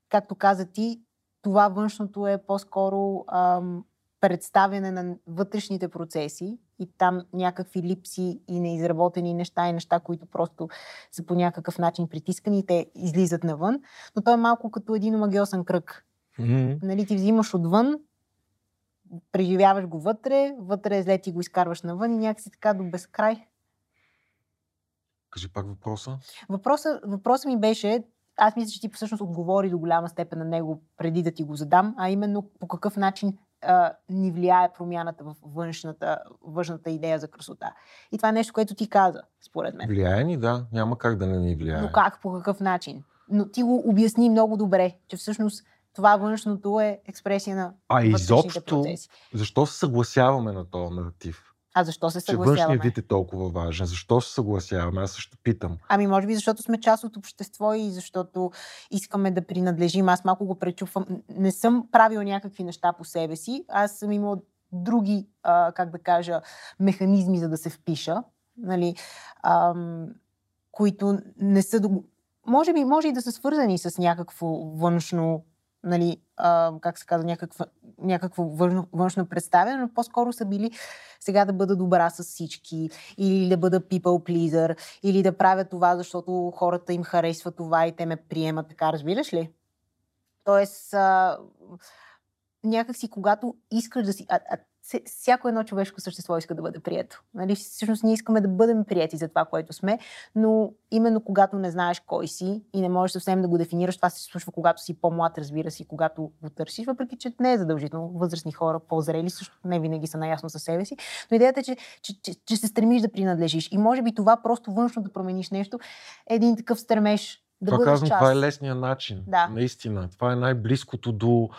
както каза ти, това външното е по-скоро ам, представяне на вътрешните процеси и там някакви липси и неизработени неща и неща, които просто са по някакъв начин притискани и те излизат навън. Но то е малко като един магиосен кръг. Mm-hmm. Нали, ти взимаш отвън, преживяваш го вътре, вътре е зле ти го изкарваш навън и някакси така до безкрай. Кажи пак въпроса. Въпросът въпроса ми беше, аз мисля, че ти всъщност отговори до голяма степен на него преди да ти го задам, а именно по какъв начин а, ни влияе промяната в външната, външната идея за красота. И това е нещо, което ти каза, според мен. Влияе ни, да. Няма как да не ни влияе. Но как, по какъв начин? Но ти го обясни много добре, че всъщност това външното е експресия на А изобщо, процеси. защо се съгласяваме на този наратив? А защо се Че външният съгласяваме? вид е толкова важен. Защо се съгласяваме? Аз също питам. Ами, може би, защото сме част от общество и защото искаме да принадлежим. Аз малко го пречупвам. Не съм правила някакви неща по себе си. Аз съм имала други, а, как да кажа, механизми, за да се впиша, нали, ам, които не са... Може би, може и да са свързани с някакво външно, нали, а, как се казва, някаква, някакво външно, външно представяне, но по-скоро са били сега да бъда добра с всички, или да бъда people pleaser, или да правя това, защото хората им харесва това и те ме приемат така, разбираш ли? Тоест, а, някакси, когато искаш да си... А, а, всяко едно човешко същество иска да бъде прието. Нали? Всъщност ние искаме да бъдем прияти за това, което сме, но именно когато не знаеш кой си и не можеш съвсем да го дефинираш, това се случва когато си по-млад, разбира се, когато го търсиш, въпреки че не е задължително. Възрастни хора, по-зрели, също не винаги са наясно със себе си. Но идеята е, че, че, че, че се стремиш да принадлежиш. И може би това просто външно да промениш нещо е един такъв стремеж да това бъдеш казвам, част. това е лесният начин. Да. Наистина. Това е най-близкото до...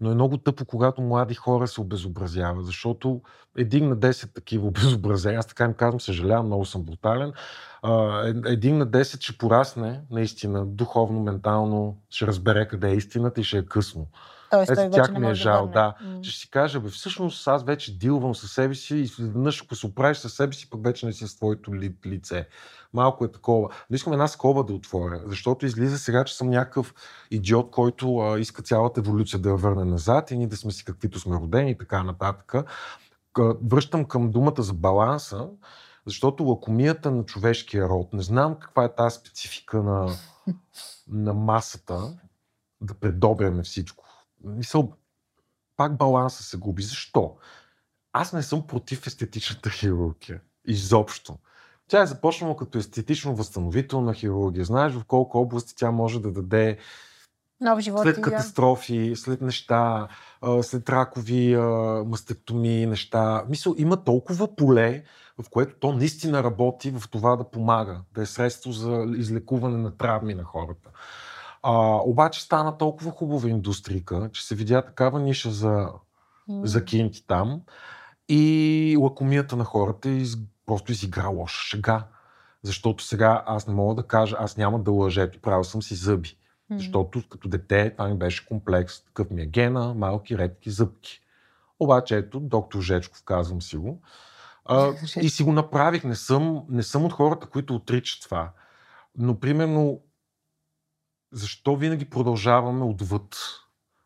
Но е много тъпо, когато млади хора се обезобразяват, защото един на 10 такива <laughs> обезобразения, аз така им казвам, съжалявам, много съм брутален, е- един на 10 ще порасне, наистина, духовно, ментално, ще разбере къде е истината и ще е късно. Тоест, Ето той вече тях не ми е жал, да. да. Че ще си кажа, бе, всъщност аз вече дилвам със себе си и изведнъж, ако се оправиш със себе си, пък вече не си с твоето ли, лице. Малко е такова. Но искам една скоба да отворя, защото излиза сега, че съм някакъв идиот, който а, иска цялата еволюция да я върне назад и ние да сме си каквито сме родени и така нататък. Връщам към думата за баланса, защото лакомията на човешкия род, не знам каква е тази специфика на, на масата, да предобряме всичко. Мисъл, пак баланса се губи. Защо? Аз не съм против естетичната хирургия. Изобщо. Тя е започнала като естетично-възстановителна хирургия. Знаеш в колко области тя може да даде Нов живот. след катастрофи, след неща, след ракови а, мастектомии, неща. Мисъл, има толкова поле, в което то наистина работи в това да помага, да е средство за излекуване на травми на хората. А, обаче стана толкова хубава индустрика, че се видя такава ниша за, М. за кинти там и лакомията на хората из, просто изигра лоша шега. Защото сега аз не мога да кажа, аз няма да лъжа, ето правил съм си зъби. Защото като дете това ми беше комплекс. Такъв ми е гена, малки, редки зъбки. Обаче ето, доктор Жечков, казвам си го. А, <laughs> и си го направих. Не съм, не съм от хората, които отричат това. Но, примерно, защо винаги продължаваме отвъд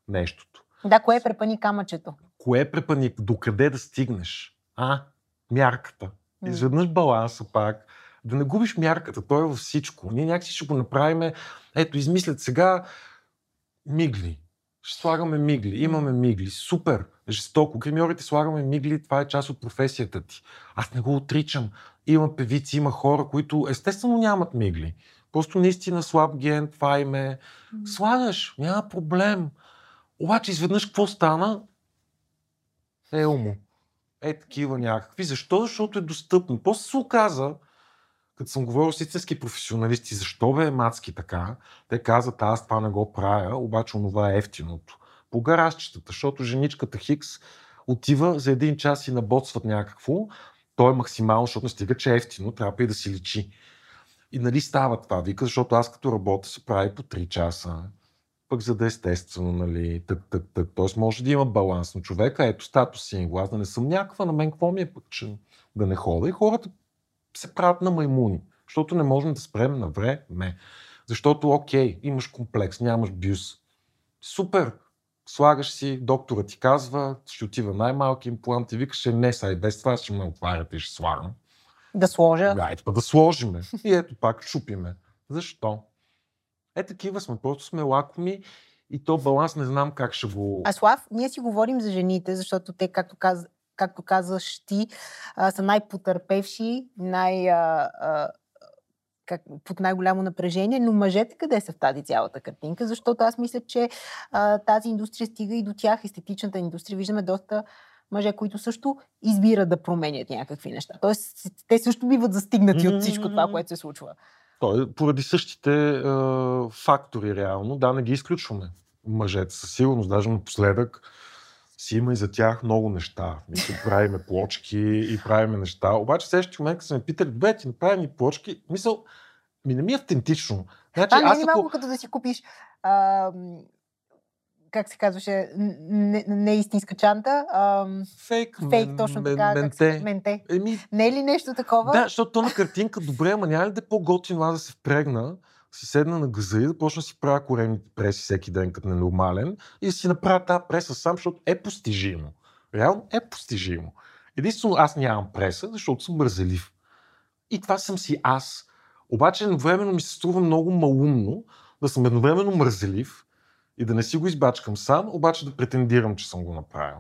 нещото? Да, кое е препани камъчето? Кое е препаник? Докъде да стигнеш? А? Мярката. Изведнъж баланса пак. Да не губиш мярката. Той е във всичко. Ние някакси ще го направим. Ето, измислят сега мигли. Ще слагаме мигли. Имаме мигли. Супер. Жестоко. Гримьорите слагаме мигли. Това е част от професията ти. Аз не го отричам. Има певици, има хора, които естествено нямат мигли. Просто наистина слаб ген, това им е. Слагаш, няма проблем. Обаче изведнъж какво стана? Е, му. Е, такива някакви. Защо? Защото е достъпно. После се оказа, като съм говорил с истински професионалисти, защо бе мацки така, те казват, аз това не го правя, обаче онова е ефтиното. По гаражчетата, защото женичката Хикс отива за един час и набоцват някакво, то е максимално, защото не стига, че е ефтино, трябва и да си личи. И нали става това, вика, защото аз като работя се прави по 3 часа, пък за да е естествено, нали, тък, тък, тък. Тоест може да има баланс на човека. Ето статус сингл. Аз да не съм някаква, на мен какво ми е пък, че да не хода. И хората се правят на маймуни, защото не можем да спрем на време. Защото, окей, имаш комплекс, нямаш бюс. Супер! Слагаш си, доктора ти казва, ще отива най-малки имплант и викаш, «Е, не, и без това ще ме отваряте и ще слагам. Да сложа. Айде па да сложиме. И ето пак шупиме. Защо? Е, такива сме. Просто сме лакоми и то баланс не знам как ще го... А Слав, ние си говорим за жените, защото те, както, каз, както казваш ти, а, са най-потърпевши, най... А, а, как, под най-голямо напрежение, но мъжете къде са в тази цялата картинка? Защото аз мисля, че а, тази индустрия стига и до тях, естетичната индустрия. Виждаме доста мъже, които също избират да променят някакви неща. Тоест, те също биват застигнати mm-hmm. от всичко това, което се случва. То е поради същите е, фактори, реално. Да, не ги изключваме. Мъжете със сигурност, даже напоследък си има и за тях много неща. Мисля, правиме плочки и правиме неща. Обаче следващия момент, като са ме питали, добре, ти направи ни плочки, мисъл, ми не ми е автентично. Значи, аз не е ако... малко като да си купиш а, как се казваше, не, не истинска чанта. Фейк. Фейк, точно така. Менте. Как менте. Еми, не е ли нещо такова? Да, защото то на картинка, добре, ама няма ли да е по-готино аз да се впрегна, си седна на газа и да почна си правя коремните преси всеки ден като ненормален и да си направя тази преса сам, защото е постижимо. Реално е постижимо. Единствено аз нямам преса, защото съм мързелив. И това съм си аз. Обаче едновременно ми се струва много малумно да съм едновременно мързелив, и да не си го избачкам сам, обаче да претендирам, че съм го направил.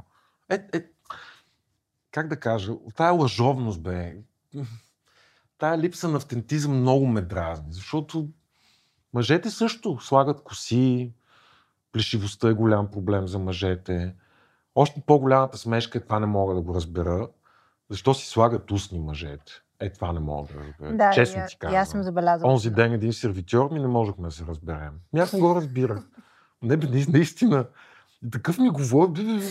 Е, е, как да кажа, тая лъжовност, бе, тая липса на автентизъм много ме дразни, защото мъжете също слагат коси, плешивостта е голям проблем за мъжете. Още по-голямата смешка е това не мога да го разбера. Защо си слагат устни мъжете? Е, това не мога да разбера. Да, Честно ти казвам. аз съм забелязала. Онзи ден един сервитьор ми не можехме да се разберем. Аз не го разбирах. Не, бе, наистина. Такъв ми говори.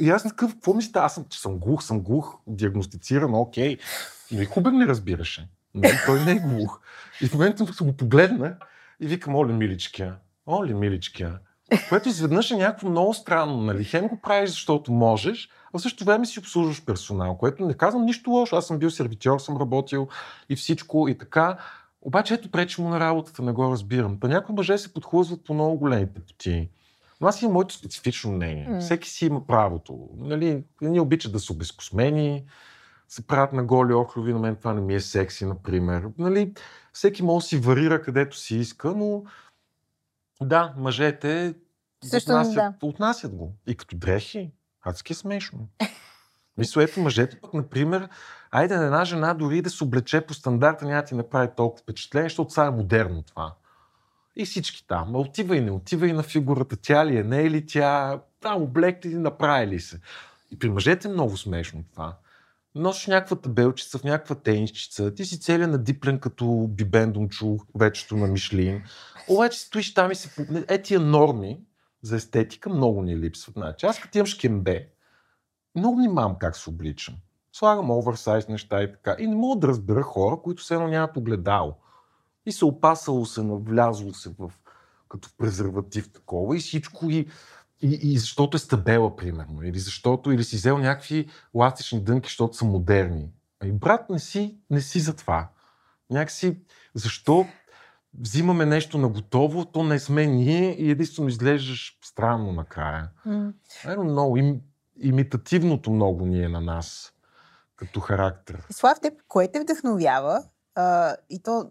И аз такъв, какво ми става? Аз съм, че съм глух, съм глух, диагностициран, окей. Но и Хубер не разбираше. Но той не е глух. И в момента се го погледна и викам, оле, миличкия, оле, миличкия. Което изведнъж е някакво много странно. Нали? Хем го правиш, защото можеш, а в същото време си обслужваш персонал, което не казвам нищо лошо. Аз съм бил сервитьор, съм работил и всичко и така. Обаче ето пречи му на работата, не го разбирам. Та някои мъже се подхлъзват по много големи пъти. Но аз имам моето специфично мнение. Mm. Всеки си има правото. Нали, ние обичат да са обезкосмени, се правят на голи охлюви, на мен това не ми е секси, например. Нали, всеки може да си варира където си иска, но да, мъжете Също, отнасят, да. отнасят го. И като дрехи, адски е смешно. Мисля, ето мъжете пък, например, айде една жена дори да се облече по стандарта, няма ти направи толкова впечатление, защото сега е модерно това. И всички там. Отива и не отива и на фигурата. Тя ли е, не е ли тя, там облекли ли, направи ли се. И при мъжете е много смешно това. Носиш някаква табелчица в някаква тенисчица, ти си целият надиплен като бибендомчу, вечето на Мишлин. Обаче стоиш там и се... Е, тия норми за естетика много ни липсват. Значи, аз като имам шкембе, много внимавам как се обличам. Слагам оверсайз неща и така. И не мога да разбера хора, които все едно нямат огледало. И се опасало се, навлязло се в като презерватив такова и всичко и, и, и защото е стабела, примерно. Или защото, или си взел някакви ластични дънки, защото са модерни. И брат, не си, не си за това. Някакси, защо взимаме нещо на готово, то не сме ние и единствено изглеждаш странно накрая. Mm. много. Им, имитативното много ни е на нас като характер. Слав, теб, кое те вдъхновява? А, и то,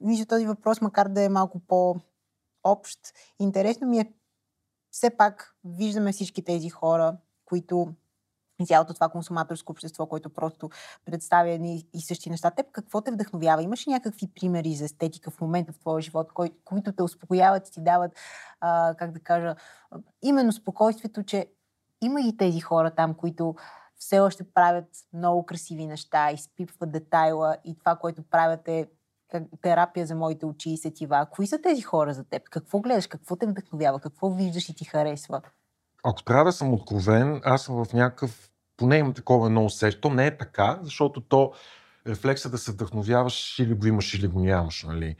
мисля, този въпрос, макар да е малко по-общ, интересно ми е, все пак виждаме всички тези хора, които цялото това консуматорско общество, което просто представя едни и същи неща. Теб какво те вдъхновява? Имаш ли някакви примери за естетика в момента в твоя живот, кой, които те успокояват и ти дават, а, как да кажа, именно спокойствието, че има и тези хора там, които все още правят много красиви неща, изпипват детайла и това, което правят е терапия за моите очи и сетива. Кои са тези хора за теб? Какво гледаш? Какво те вдъхновява? Какво виждаш и ти харесва? Ако трябва да съм откровен, аз съм в някакъв... Поне имам такова едно усещане. Не е така, защото то рефлекса да се вдъхновяваш или го имаш, или го нямаш. Нали?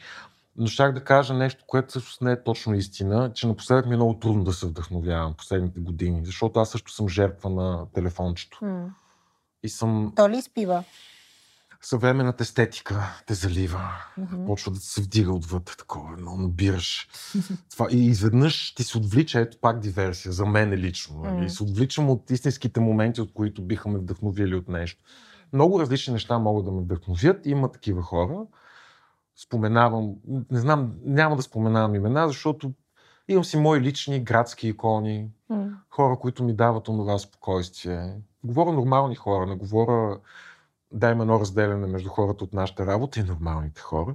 Но щях да кажа нещо, което всъщност не е точно истина, че напоследък ми е много трудно да се вдъхновявам последните години, защото аз също съм жертва на телефончето. Mm. И съм... То ли спива? Съвременната естетика те залива. Mm-hmm. Почва да се вдига отвъд, такова, но набираш. Това, и изведнъж ти се отвлича, ето пак диверсия, за мен е лично. Mm. И се отвличам от истинските моменти, от които биха ме вдъхновили от нещо. Много различни неща могат да ме вдъхновят. Има такива хора споменавам, не знам, няма да споменавам имена, защото имам си мои лични градски икони, mm. хора, които ми дават онова спокойствие. Говоря нормални хора, не говоря да има едно разделяне между хората от нашата работа и нормалните хора,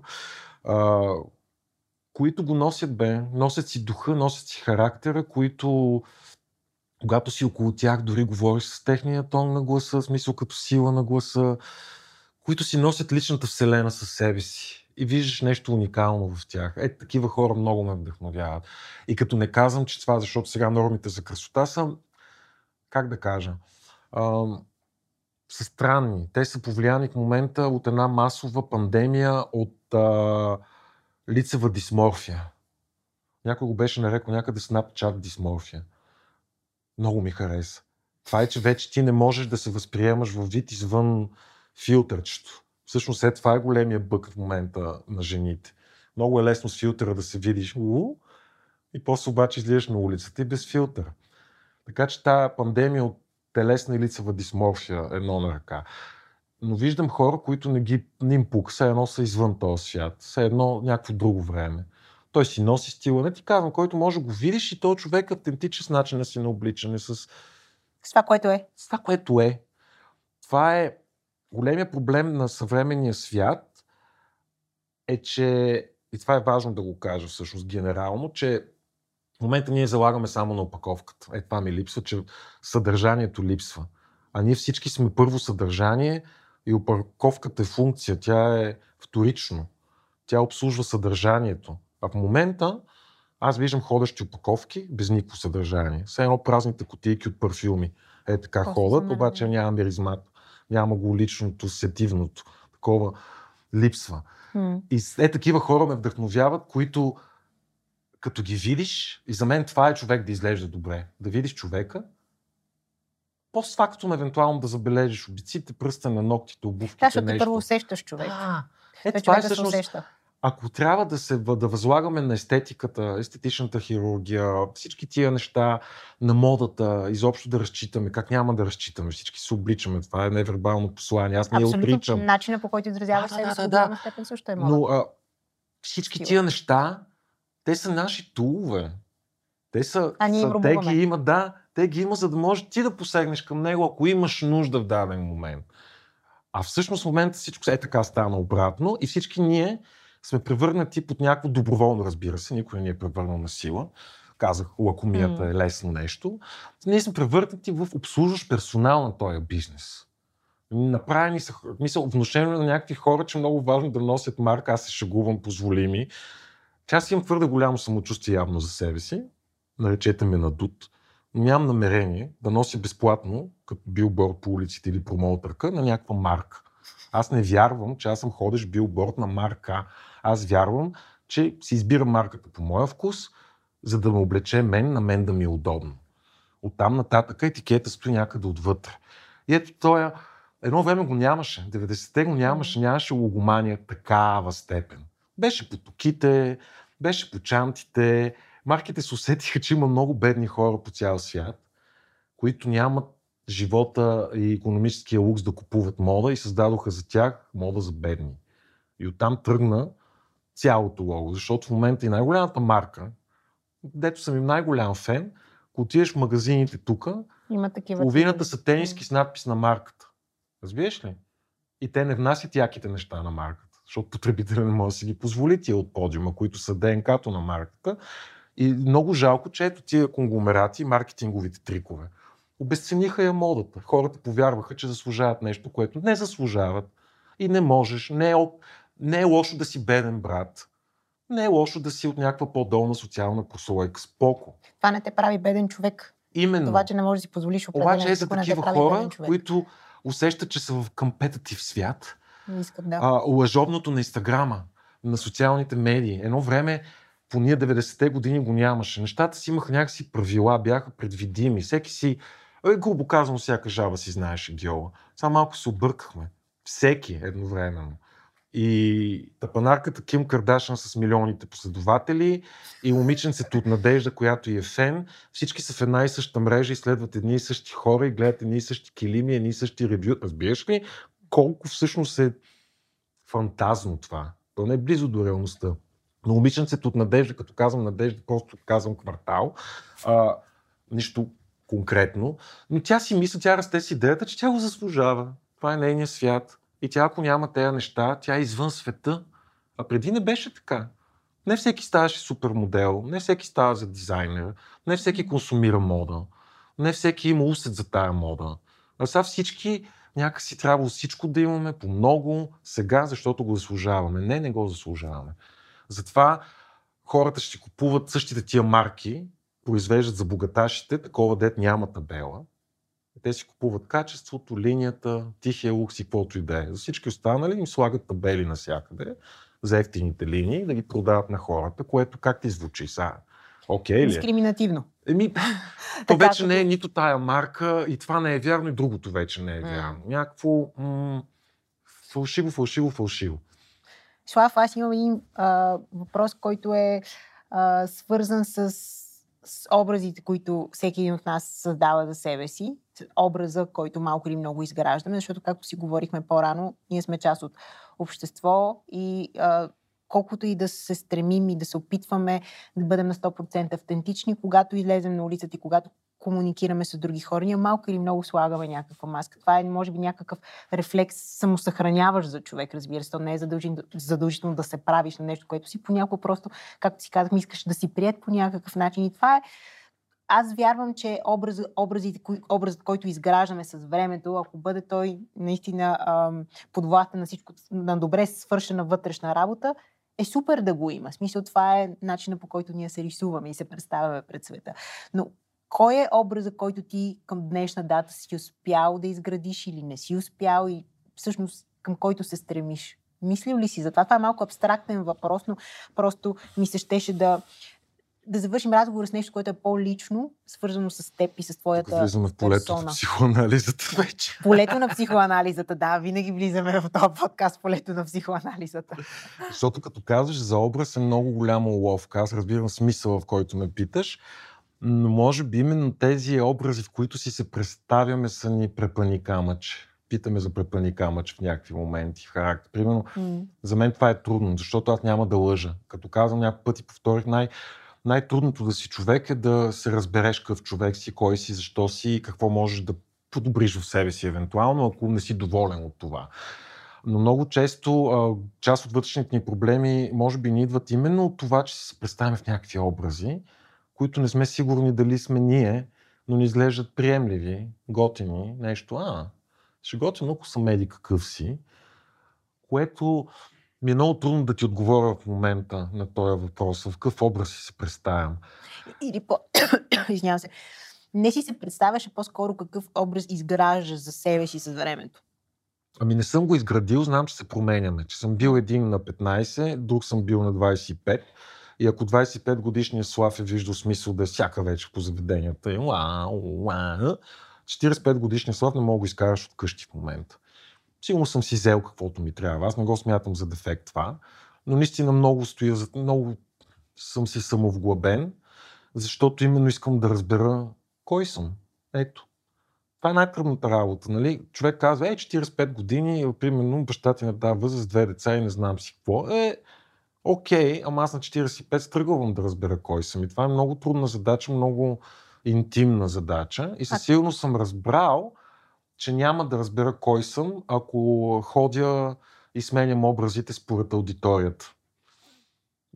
а, които го носят бе, носят си духа, носят си характера, които когато си около тях, дори говориш с техния тон на гласа, смисъл като сила на гласа, които си носят личната вселена със себе си и виждаш нещо уникално в тях. Е, такива хора много ме вдъхновяват. И като не казвам, че това, защото сега нормите за красота са, как да кажа, са странни. Те са повлияни в момента от една масова пандемия от а, лицева дисморфия. Някой го беше нарекал някъде Snapchat дисморфия. Много ми хареса. Това е, че вече ти не можеш да се възприемаш в вид извън филтърчето. Всъщност е това е големия бък в момента на жените. Много е лесно с филтъра да се видиш у, и после обаче излизаш на улицата и без филтър. Така че тази пандемия от телесна и лицева дисморфия едно на ръка. Но виждам хора, които не, ги, не им пука, все едно са извън този свят, все едно някакво друго време. Той си носи стила, не ти казвам, който може да го видиш и този човек автентичен с начина си на обличане, с... С това, което е. С това, което е. Това е големия проблем на съвременния свят е, че, и това е важно да го кажа всъщност генерално, че в момента ние залагаме само на опаковката. Е, това ми липсва, че съдържанието липсва. А ние всички сме първо съдържание и опаковката е функция. Тя е вторично. Тя обслужва съдържанието. А в момента аз виждам ходещи опаковки без никакво съдържание. Все едно празните котийки от парфюми. Е така Просто ходят, обаче няма миризмат. Няма го личното, сетивното. Такова липсва. Mm. И е такива хора ме вдъхновяват, които като ги видиш, и за мен това е човек да изглежда добре. Да видиш човека, постфактум евентуално да забележиш обиците, пръста на ногтите, обувките, Да, защото първо усещаш човек. А, е, това е всъщност, ако трябва да се да възлагаме на естетиката, естетичната хирургия, всички тия неща, на модата, изобщо да разчитаме, как няма да разчитаме, всички се обличаме, това е невербално послание, аз не я отричам. начина по който изразяваш да, себе да, да, да. степен също е мода. Но а, всички тия неща, те са наши тулове. Те са, а ние са те ги има, да, те ги има, за да можеш ти да посегнеш към него, ако имаш нужда в даден момент. А всъщност в момента всичко е така стана обратно и всички ние сме превърнати под някакво доброволно, разбира се, никой не ни е превърнал на сила. Казах, лакомията mm. е лесно нещо. Ние сме превърнати в обслужващ персонал на този бизнес. Направени са, мисъл, внушено на някакви хора, че е много важно да носят марка, аз се шегувам, позволи ми. Че аз имам твърде голямо самочувствие явно за себе си, наречете ме надут, но нямам намерение да нося безплатно, като билборд по улиците или промоутърка, на някаква марка. Аз не вярвам, че аз съм ходещ билборд на марка. Аз вярвам, че си избирам марката по моя вкус, за да ме облече мен, на мен да ми е удобно. Оттам нататък етикета стои някъде отвътре. И ето той едно време го нямаше. 90-те го нямаше, нямаше логомания такава степен. Беше по токите, беше по чантите. Марките се усетиха, че има много бедни хора по цял свят, които нямат живота и економическия лукс да купуват мода и създадоха за тях мода за бедни. И оттам тръгна цялото лого, защото в момента и най-голямата марка, дето съм им най-голям фен, ако отидеш в магазините тук, има такива половината са тениски с надпис на марката. Разбираш ли? И те не внасят яките неща на марката, защото потребителя не може да си ги позволи тия от подиума, които са ДНК-то на марката. И много жалко, че ето тия конгломерати, маркетинговите трикове, обесцениха я модата. Хората повярваха, че заслужават нещо, което не заслужават. И не можеш. Не е, не е лошо да си беден брат. Не е лошо да си от някаква по-долна социална прослойка. Споко. Това не те прави беден човек. Именно. Това, че не можеш да си позволиш определено. Обаче е за такива хора, които усещат, че са в компетитив свят. Не искат, да. А, лъжовното на Инстаграма, на социалните медии. Едно време по ние 90-те години го нямаше. Нещата си имаха някакси правила, бяха предвидими. Всеки си, е, грубо казвам, всяка жаба си знаеше геола. Само малко се объркахме. Всеки едновременно и тъпанарката Ким Кардашан с милионите последователи и момиченцето от Надежда, която е фен. Всички са в една и съща мрежа и следват едни и същи хора и гледат едни и същи килими, едни и същи ревю. Разбираш ли колко всъщност е фантазно това? То не е близо до реалността. Но момиченцето от Надежда, като казвам Надежда, просто казвам квартал, а, нищо конкретно, но тя си мисля, тя расте с идеята, че тя го заслужава. Това е нейният свят И тя, ако няма тези неща, тя е извън света. А преди не беше така. Не всеки ставаше супер модел, не всеки става за дизайнер, не всеки консумира мода, не всеки има усет за тая мода. А сега всички някакси трябва всичко да имаме по много сега, защото го заслужаваме. Не, не го заслужаваме. Затова хората ще купуват същите тия марки, произвеждат за богаташите, такова дет няма табела. Те си купуват качеството, линията, тихия лукс и каквото и да е. За всички останали им слагат табели навсякъде за ефтините линии да ги продават на хората, което как ти звучи сега? Окей okay, ли? Е? Дискриминативно. Еми, <laughs> то вече не е нито тая марка и това не е вярно и другото вече не е вярно. Mm. Някакво м- фалшиво, фалшиво, фалшиво. Слав, аз имам един а, въпрос, който е а, свързан с, с образите, които всеки един от нас създава за себе си. Образа, който малко или много изграждаме, защото, както си говорихме по-рано, ние сме част от общество и а, колкото и да се стремим и да се опитваме да бъдем на 100% автентични, когато излезем на улицата и когато комуникираме с други хора, ние малко или много слагаме някаква маска. Това е, може би, някакъв рефлекс, самосъхраняваш за човек, разбира се. То не е задължително, задължително да се правиш на нещо, което си понякога просто, както си казах, искаш да си прият по някакъв начин. И това е аз вярвам, че образ, образите, образът, който изграждаме с времето, ако бъде той наистина ам, подвластен на всичко, на добре свършена вътрешна работа, е супер да го има. В смисъл, това е начина по който ние се рисуваме и се представяме пред света. Но кой е образа, който ти към днешна дата си успял да изградиш или не си успял и всъщност към който се стремиш? Мислил ли си за това? Това е малко абстрактен въпрос, но просто ми се щеше да, да завършим разговор с нещо, което е по-лично, свързано с теб и с твоята Тук влизаме в полето персона. на психоанализата вече. Полето на психоанализата, да. Винаги влизаме в този подкаст полето на психоанализата. Защото като казваш за образ е много голяма уловка. Аз разбирам смисъла, в който ме питаш. Но може би именно тези образи, в които си се представяме, са ни препани камъч. Питаме за препани камъч в някакви моменти в характер. Примерно, mm. за мен това е трудно, защото аз няма да лъжа. Като казвам няколко пъти, повторих най- най-трудното да си човек е да се разбереш какъв човек си, кой си, защо си и какво можеш да подобриш в себе си евентуално, ако не си доволен от това. Но много често част от вътрешните ни проблеми може би ни идват именно от това, че се представяме в някакви образи, които не сме сигурни дали сме ние, но ни изглеждат приемливи, готини, нещо. А, ще готино, ако съм еди какъв си, което ми е много трудно да ти отговоря в момента на този въпрос. В какъв образ си се представям? Или по... <coughs> Извинявам се. Не си се представяше по-скоро какъв образ изграждаш за себе си с времето. Ами не съм го изградил, знам, че се променяме. Че съм бил един на 15, друг съм бил на 25. И ако 25 годишния Слав е виждал смисъл да е всяка вечер по заведенията, и 45 годишния Слав не мога да изкараш от къщи в момента. Сигурно съм си взел каквото ми трябва. Аз не го смятам за дефект това. Но наистина много стоя, много съм си самовглъбен, защото именно искам да разбера кой съм. Ето. Това е най-трудната работа. Нали? Човек казва, е, 45 години, примерно баща ти на тази възраст, две деца и не знам си какво. Е, окей, ама аз на 45 стръгвам да разбера кой съм. И това е много трудна задача, много интимна задача. И със сигурност съм разбрал, че няма да разбера кой съм, ако ходя и сменям образите според аудиторията.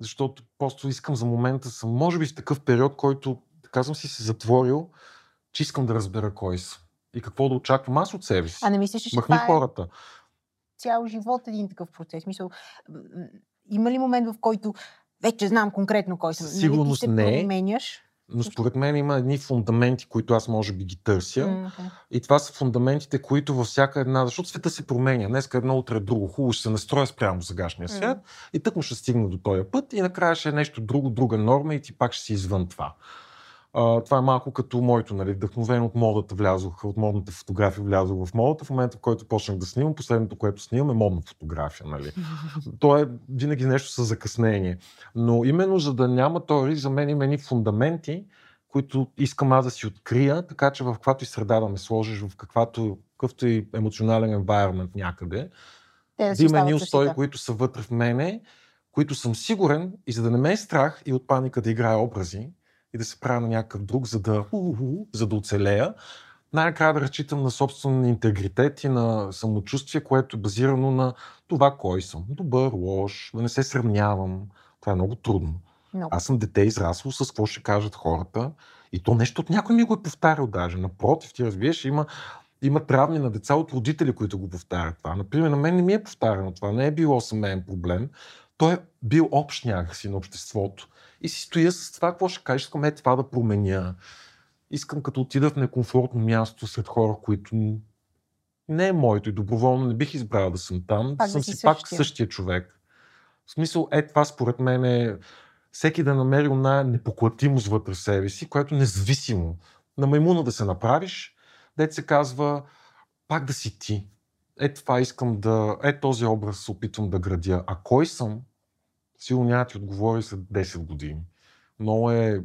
Защото просто искам за момента съм, може би в такъв период, който, съм си се затворил, че искам да разбера кой съм. И какво да очаквам аз от себе си. А не мислиш, че Махни това е хората. цял живот един такъв процес. Мисъл, има ли момент, в който вече знам конкретно кой съм? Нали, Сигурност нали, не. Променяш? Но според мен има едни фундаменти, които аз може би ги търся. Mm-hmm. И това са фундаментите, които във всяка една... Защото света се променя. Днес едно, утре е друго. Хубаво ще се настроя спрямо сегашния свят. Mm-hmm. И тък му ще стигна до този път. И накрая ще е нещо друго, друга норма и ти пак ще си извън това. А, това е малко като моето, нали, вдъхновен от модата влязох, от модната фотография влязох в модата. В момента, в който почнах да снимам, последното, което снимам е модна фотография. Нали. <laughs> То е винаги нещо с закъснение. Но именно за да няма този риск, за мен има едни фундаменти, които искам аз да си открия, така че в каквато и среда да ме сложиш, в каквато, какъвто и емоционален environment някъде, да, да има едни устои, които са вътре в мене, които съм сигурен и за да не ме е страх и от паника да играя образи, и да се правя на някакъв друг, за да, за да оцелея, най-накрая да разчитам на собствен интегритет и на самочувствие, което е базирано на това кой съм. Добър, лош, да не се сравнявам. Това е много трудно. No. Аз съм дете израсло с какво ще кажат хората. И то нещо от някой ми го е повтарял даже. Напротив, ти разбираш, има, има травми на деца от родители, които го повтарят това. Например, на мен не ми е повтаряно това. Не е било семейен проблем. Той е бил общ някакси на обществото. И си стоя с това, какво ще кажеш, искам е това да променя. Искам като отида в некомфортно място сред хора, които не е моето и доброволно не бих избрал да съм там. Пак да съм си си пак същия. същия човек. В смисъл, е това според мен е всеки да намери една непоклатимост вътре в себе си, която независимо на маймуна да се направиш, дете се казва пак да си ти. Е това искам да... Е този образ се опитвам да градя. А кой съм? Сигурно няма ти отговори след 10 години. Много е...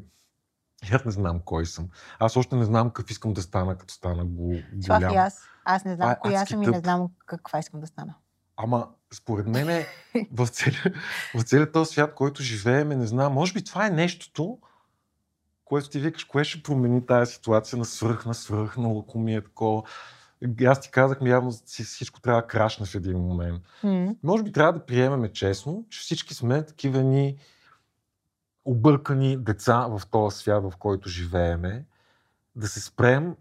Аз не знам кой съм. Аз още не знам какъв искам да стана, като стана го, Това и голям. аз. Аз не знам е коя съм и не тъп. знам каква искам да стана. Ама, според мен е <laughs> в целия, в целия този свят, който живеем, не знам, може би това е нещото, което ти викаш, кое ще промени тази ситуация на свръх, на свръх, на ако ми е такова. Аз ти казах, ми явно си- всичко трябва да крашне в един момент. М. Може би трябва да приемеме честно, че всички сме такива ни объркани деца в този свят, в който живееме, да се спрем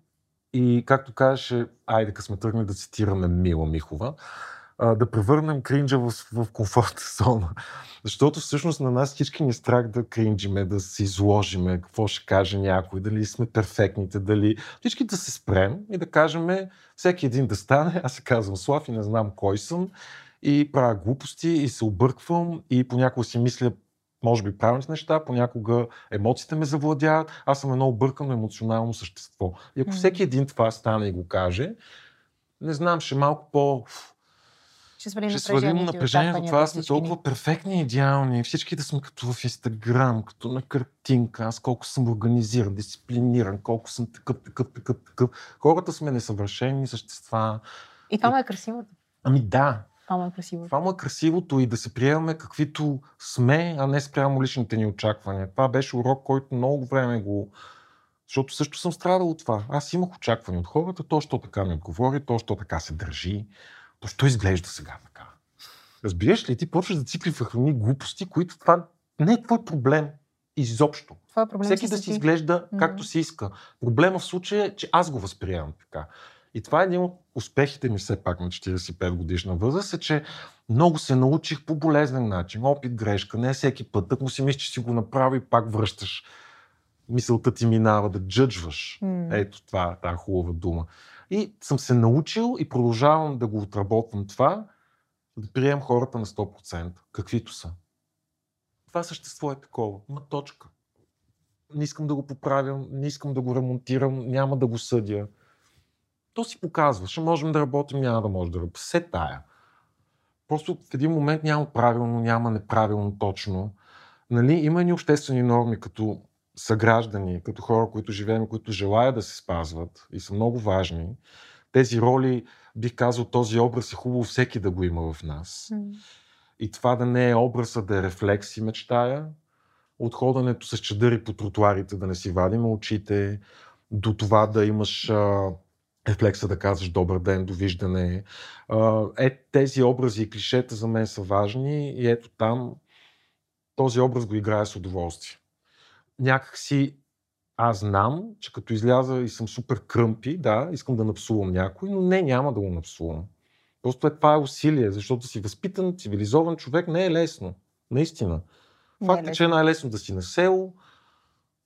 и, както кажеше, айде, като сме тръгнали да цитираме Мила Михова, а, да превърнем кринджа в, в комфортна <laughs> зона. Защото всъщност на нас всички ни е страх да кринджиме, да се изложиме, какво ще каже някой, дали сме перфектните, дали... Всички да се спрем и да кажем, всеки един да стане, <laughs> аз се казвам Слав и не знам кой съм, и правя глупости и се обърквам и понякога си мисля може би правилните неща, понякога емоциите ме завладяват. Аз съм едно объркано емоционално същество. И ако всеки един това стане и го каже, не знам, ще е малко по... Ще свалим Ще свалим напрежението. и напрежението. Това сме толкова перфектни идеални. Всички да сме като в Инстаграм, като на картинка. Аз колко съм организиран, дисциплиниран, колко съм такъв, такъв, такъв, такъв. Хората сме несъвършени същества. И това му е красивото. Ами да, Това му е красивото. това му е красивото и да се приемаме каквито сме, а не спрямо личните ни очаквания. Това беше урок, който много време го... Защото също съм страдал от това. Аз имах очаквания от хората, то, що така ми отговори, то, що така се държи, то, що изглежда сега така. Разбираш ли, ти почваш да цикли в храни глупости, които това не е твой проблем. Изобщо. Това е проблем Всеки да си изглежда както Мгм. си иска. Проблема в случая е, че аз го възприемам така. И това е един от успехите ми все пак на 45 годишна възраст, е, че много се научих по болезнен начин. Опит, грешка, не всеки път. Му си мислиш, че си го направи и пак връщаш. Мисълта ти минава да джъджваш. М. Ето това, тази хубава дума. И съм се научил и продължавам да го отработвам това, да приемам хората на 100%, каквито са. Това същество е такова. Има точка. Не искам да го поправям, не искам да го ремонтирам, няма да го съдя. То си показва. Ще можем да работим, няма да може да работим. Все тая. Просто в един момент няма правилно, няма неправилно точно. Нали, има ни обществени норми като съграждани, като хора, които живеем, които желаят да се спазват и са много важни. Тези роли, бих казал, този образ е хубаво всеки да го има в нас. И това да не е образа, да е рефлекс и мечтая. От ходенето с чадъри по тротуарите да не си вадим очите, до това да имаш а, рефлекса да казваш добър ден, довиждане. А, е, тези образи и клишета за мен са важни и ето там този образ го играе с удоволствие. Някак си аз знам, че като изляза и съм супер кръмпи, да, искам да напсувам някой, но не, няма да го напсувам. Просто е, това е усилие, защото си възпитан, цивилизован човек не е лесно. Наистина. Е Факт е, че е лесно. най-лесно да си на село,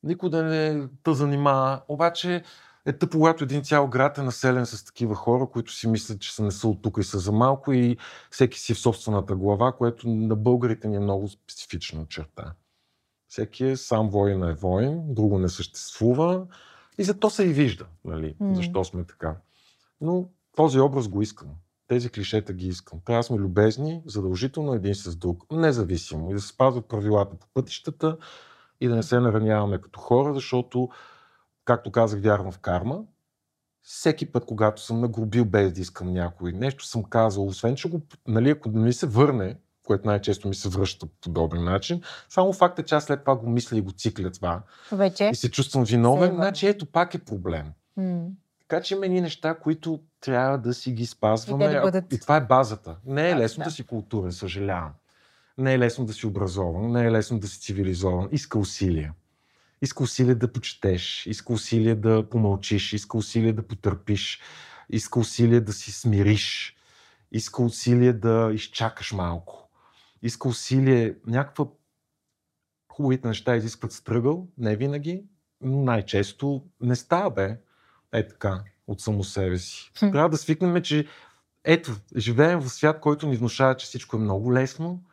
никой да не те занимава. Обаче е тъпо, когато един цял град е населен с такива хора, които си мислят, че са не са от тук и са за малко и всеки си в собствената глава, което на българите ни е много специфична черта. Всеки е сам воин е воин, друго не съществува и зато се и вижда, нали, М. защо сме така. Но този образ го искам. Тези клишета ги искам. Трябва да сме любезни, задължително един с друг, независимо и да се спазват правилата по пътищата и да не се нараняваме като хора, защото, както казах, вярвам в карма. Всеки път, когато съм нагрубил без да искам някой, нещо съм казал, освен че го, нали, ако не ми се върне, което най-често ми се връща по подобен начин, само факта, че аз след това го мисля и го цикля това Вече. и се чувствам виновен, Се е значи ето пак е проблем. М. Така че има едни неща, които трябва да си ги спазваме. И, да бъдат... и това е базата. Не е лесно да. да си културен, съжалявам. Не е лесно да си образован, не е лесно да си цивилизован. Иска усилия. Иска усилие да почетеш, иска усилие да помълчиш, иска усилие да потърпиш, иска усилие да си смириш, иска усилие да изчакаш малко. Иска усилие, някаква хубавите неща изискват стръгъл, не винаги, но най-често не става бе. Е така, от само себе си. Хм. Трябва да свикнем, че ето, живеем в свят, който ни внушава, че всичко е много лесно,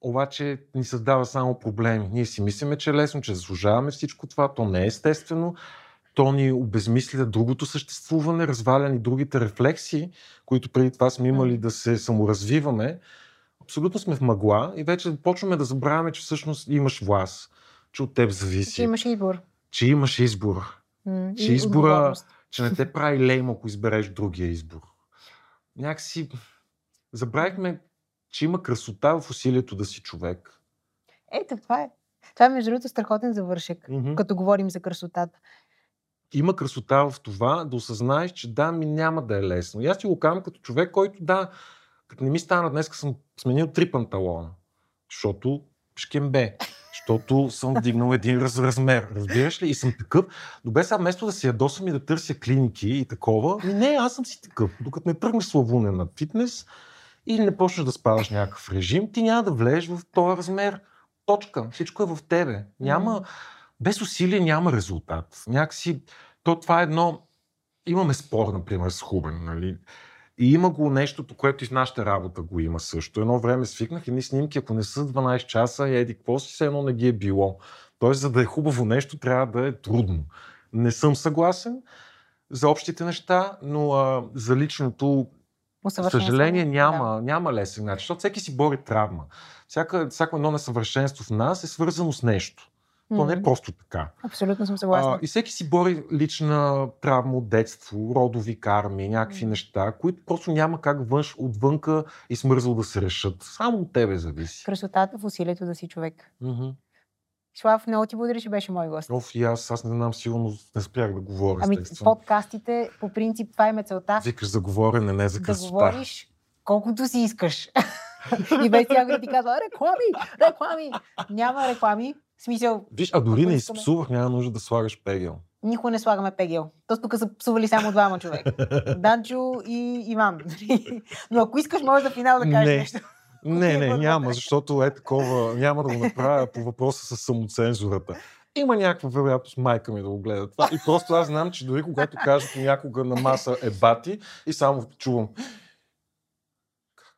обаче ни създава само проблеми. Ние си мислиме, че е лесно, че заслужаваме всичко това, то не е естествено, то ни обезмисля другото съществуване, разваля ни другите рефлекси, които преди това сме имали да се саморазвиваме. Абсолютно сме в мъгла и вече почваме да забравяме, че всъщност имаш власт, че от теб зависи, Че имаш избор. че имаш избор, М, че избора, че не те прави лейм, ако избереш другия избор. Някакси забравихме, че има красота в усилието да си човек. Ето, това е. Това е, между другото, страхотен завършек, Мгм. като говорим за красотата. има красота в това да осъзнаеш, че да, ми няма да е лесно. И аз ти го казвам като човек, който да, като не ми стана днес, съм сменил три панталона, защото шкембе, защото съм вдигнал един раз, размер, разбираш ли? И съм такъв. Добре, сега вместо да се ядосвам и да търся клиники и такова, ми не, аз съм си такъв. Докато не тръгнеш славуне на фитнес или не почнеш да спадаш някакъв режим, ти няма да влезеш в този размер. Точка. Всичко е в тебе. Няма, без усилие няма резултат. Някакси, то това е едно... Имаме спор, например, с Хубен, нали? И има го нещото, което и в нашата работа го има също. Едно време свикнах едни снимки, ако не са 12 часа, и еди, какво си, все едно не ги е било. Тоест, за да е хубаво нещо, трябва да е трудно. Не съм съгласен за общите неща, но а, за личното съжаление Да. няма, няма лесен начин, защото всеки си бори травма. Всяка, всяко едно несъвършенство в нас е свързано с нещо. То не е просто така. Абсолютно съм съгласна. А, и всеки си бори лична травма от детство, родови карми, някакви неща, които просто няма как външ, отвънка и смързал да се решат. Само от тебе зависи. Красотата в усилието да си човек. Мгм. Слав, много ти благодаря, че беше мой гост. Оф, и аз, аз не знам, сигурно не спрях да говоря, Ами, естествено. подкастите, по принцип, това им е целта. Викаш за говорене, не за да красота. говориш колкото си искаш. <laughs> и без тя да ти казва, реклами, реклами. Няма реклами. В смисъл, Виж, а дори не искаме. изпсувах, няма нужда да слагаш пегел. никога не слагаме пегел. То тук са псували само двама човека. <laughs> Данчо и Иван. <laughs> Но ако искаш, може да финал да кажеш Не. нещо. <laughs> Не, е не, по-добре. няма, защото е такова, няма да го направя по въпроса с самоцензурата. Има някаква вероятност майка ми да го гледа това. И просто аз знам, че дори когато кажа понякога на маса е бати и само чувам как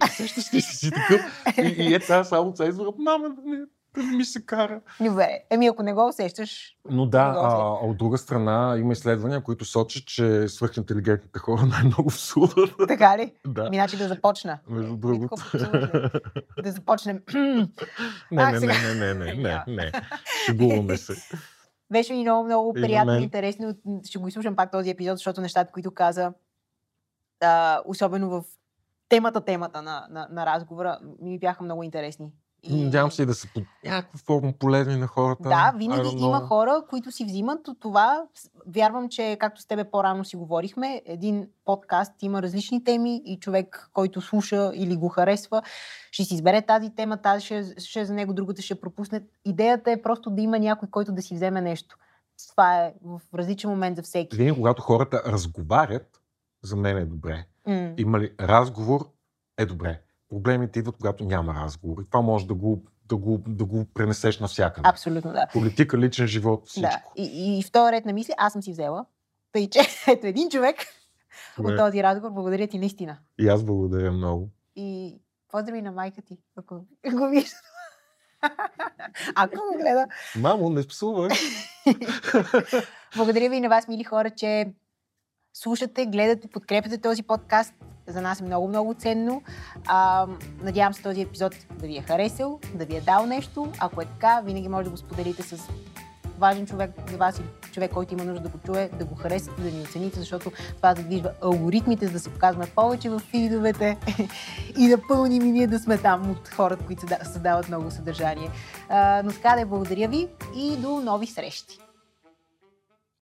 може? Сещаш ли си такъв? И, и е тази само цензура, мама, не ми се кара. Добре. Еми, ако не го усещаш, Но да, а, а от друга страна има изследвания, които сочат, че свръхинтелигентните хора <laughs> най-много псуват. така ли? да, значи да започна. между другото. Да започнем. <laughs> Не, А, не, сега. не, не, не, не, не, не. Шегуваме се. <laughs> Беше ми много, много приятно и интересно. Ще го изслушам пак този епизод, защото нещата, които каза, а, особено в темата, темата на, на, на разговора, ми бяха много интересни. И- Надявам се и да са по някаква форма полезни на хората. Да, винаги има хора, които си взимат от това. Вярвам, че както с тебе по-рано си говорихме, един подкаст има различни теми и човек, който слуша или го харесва, ще си избере тази тема, тази ще, ще за него, другата ще пропусне. Идеята е просто да има някой, който да си вземе нещо. Това е в различен момент за всеки. Винаги, когато хората разговарят, за мен е добре. М. Има ли разговор, е добре. Проблемите идват, когато няма разговор. И това може да го, да го, да го пренесеш навсякъде. Абсолютно, да. Политика, личен живот, да. всичко. И, и втори ред на мисли, аз съм си взела. Тъй, че <laughs> ето един човек от Добре. този разговор. Благодаря ти наистина. И аз благодаря много. И поздрави на майка ти, ако <laughs> го вижда. <laughs> Ако го гледа. Мамо, не псувай. Благодаря ви и на вас, мили хора, че слушате, гледате, подкрепяте този подкаст. За нас е много, много ценно. А, надявам се този епизод да ви е харесал, да ви е дал нещо. Ако е така, винаги може да го споделите с важен човек за вас или човек, който има нужда да го чуе, да го харесате, да ни оцените, защото това задвижва алгоритмите, за да се показваме повече в фидовете <laughs> и да пълним и ние да сме там от хората, които създават много съдържание. А, но така да е, благодаря ви и до нови срещи.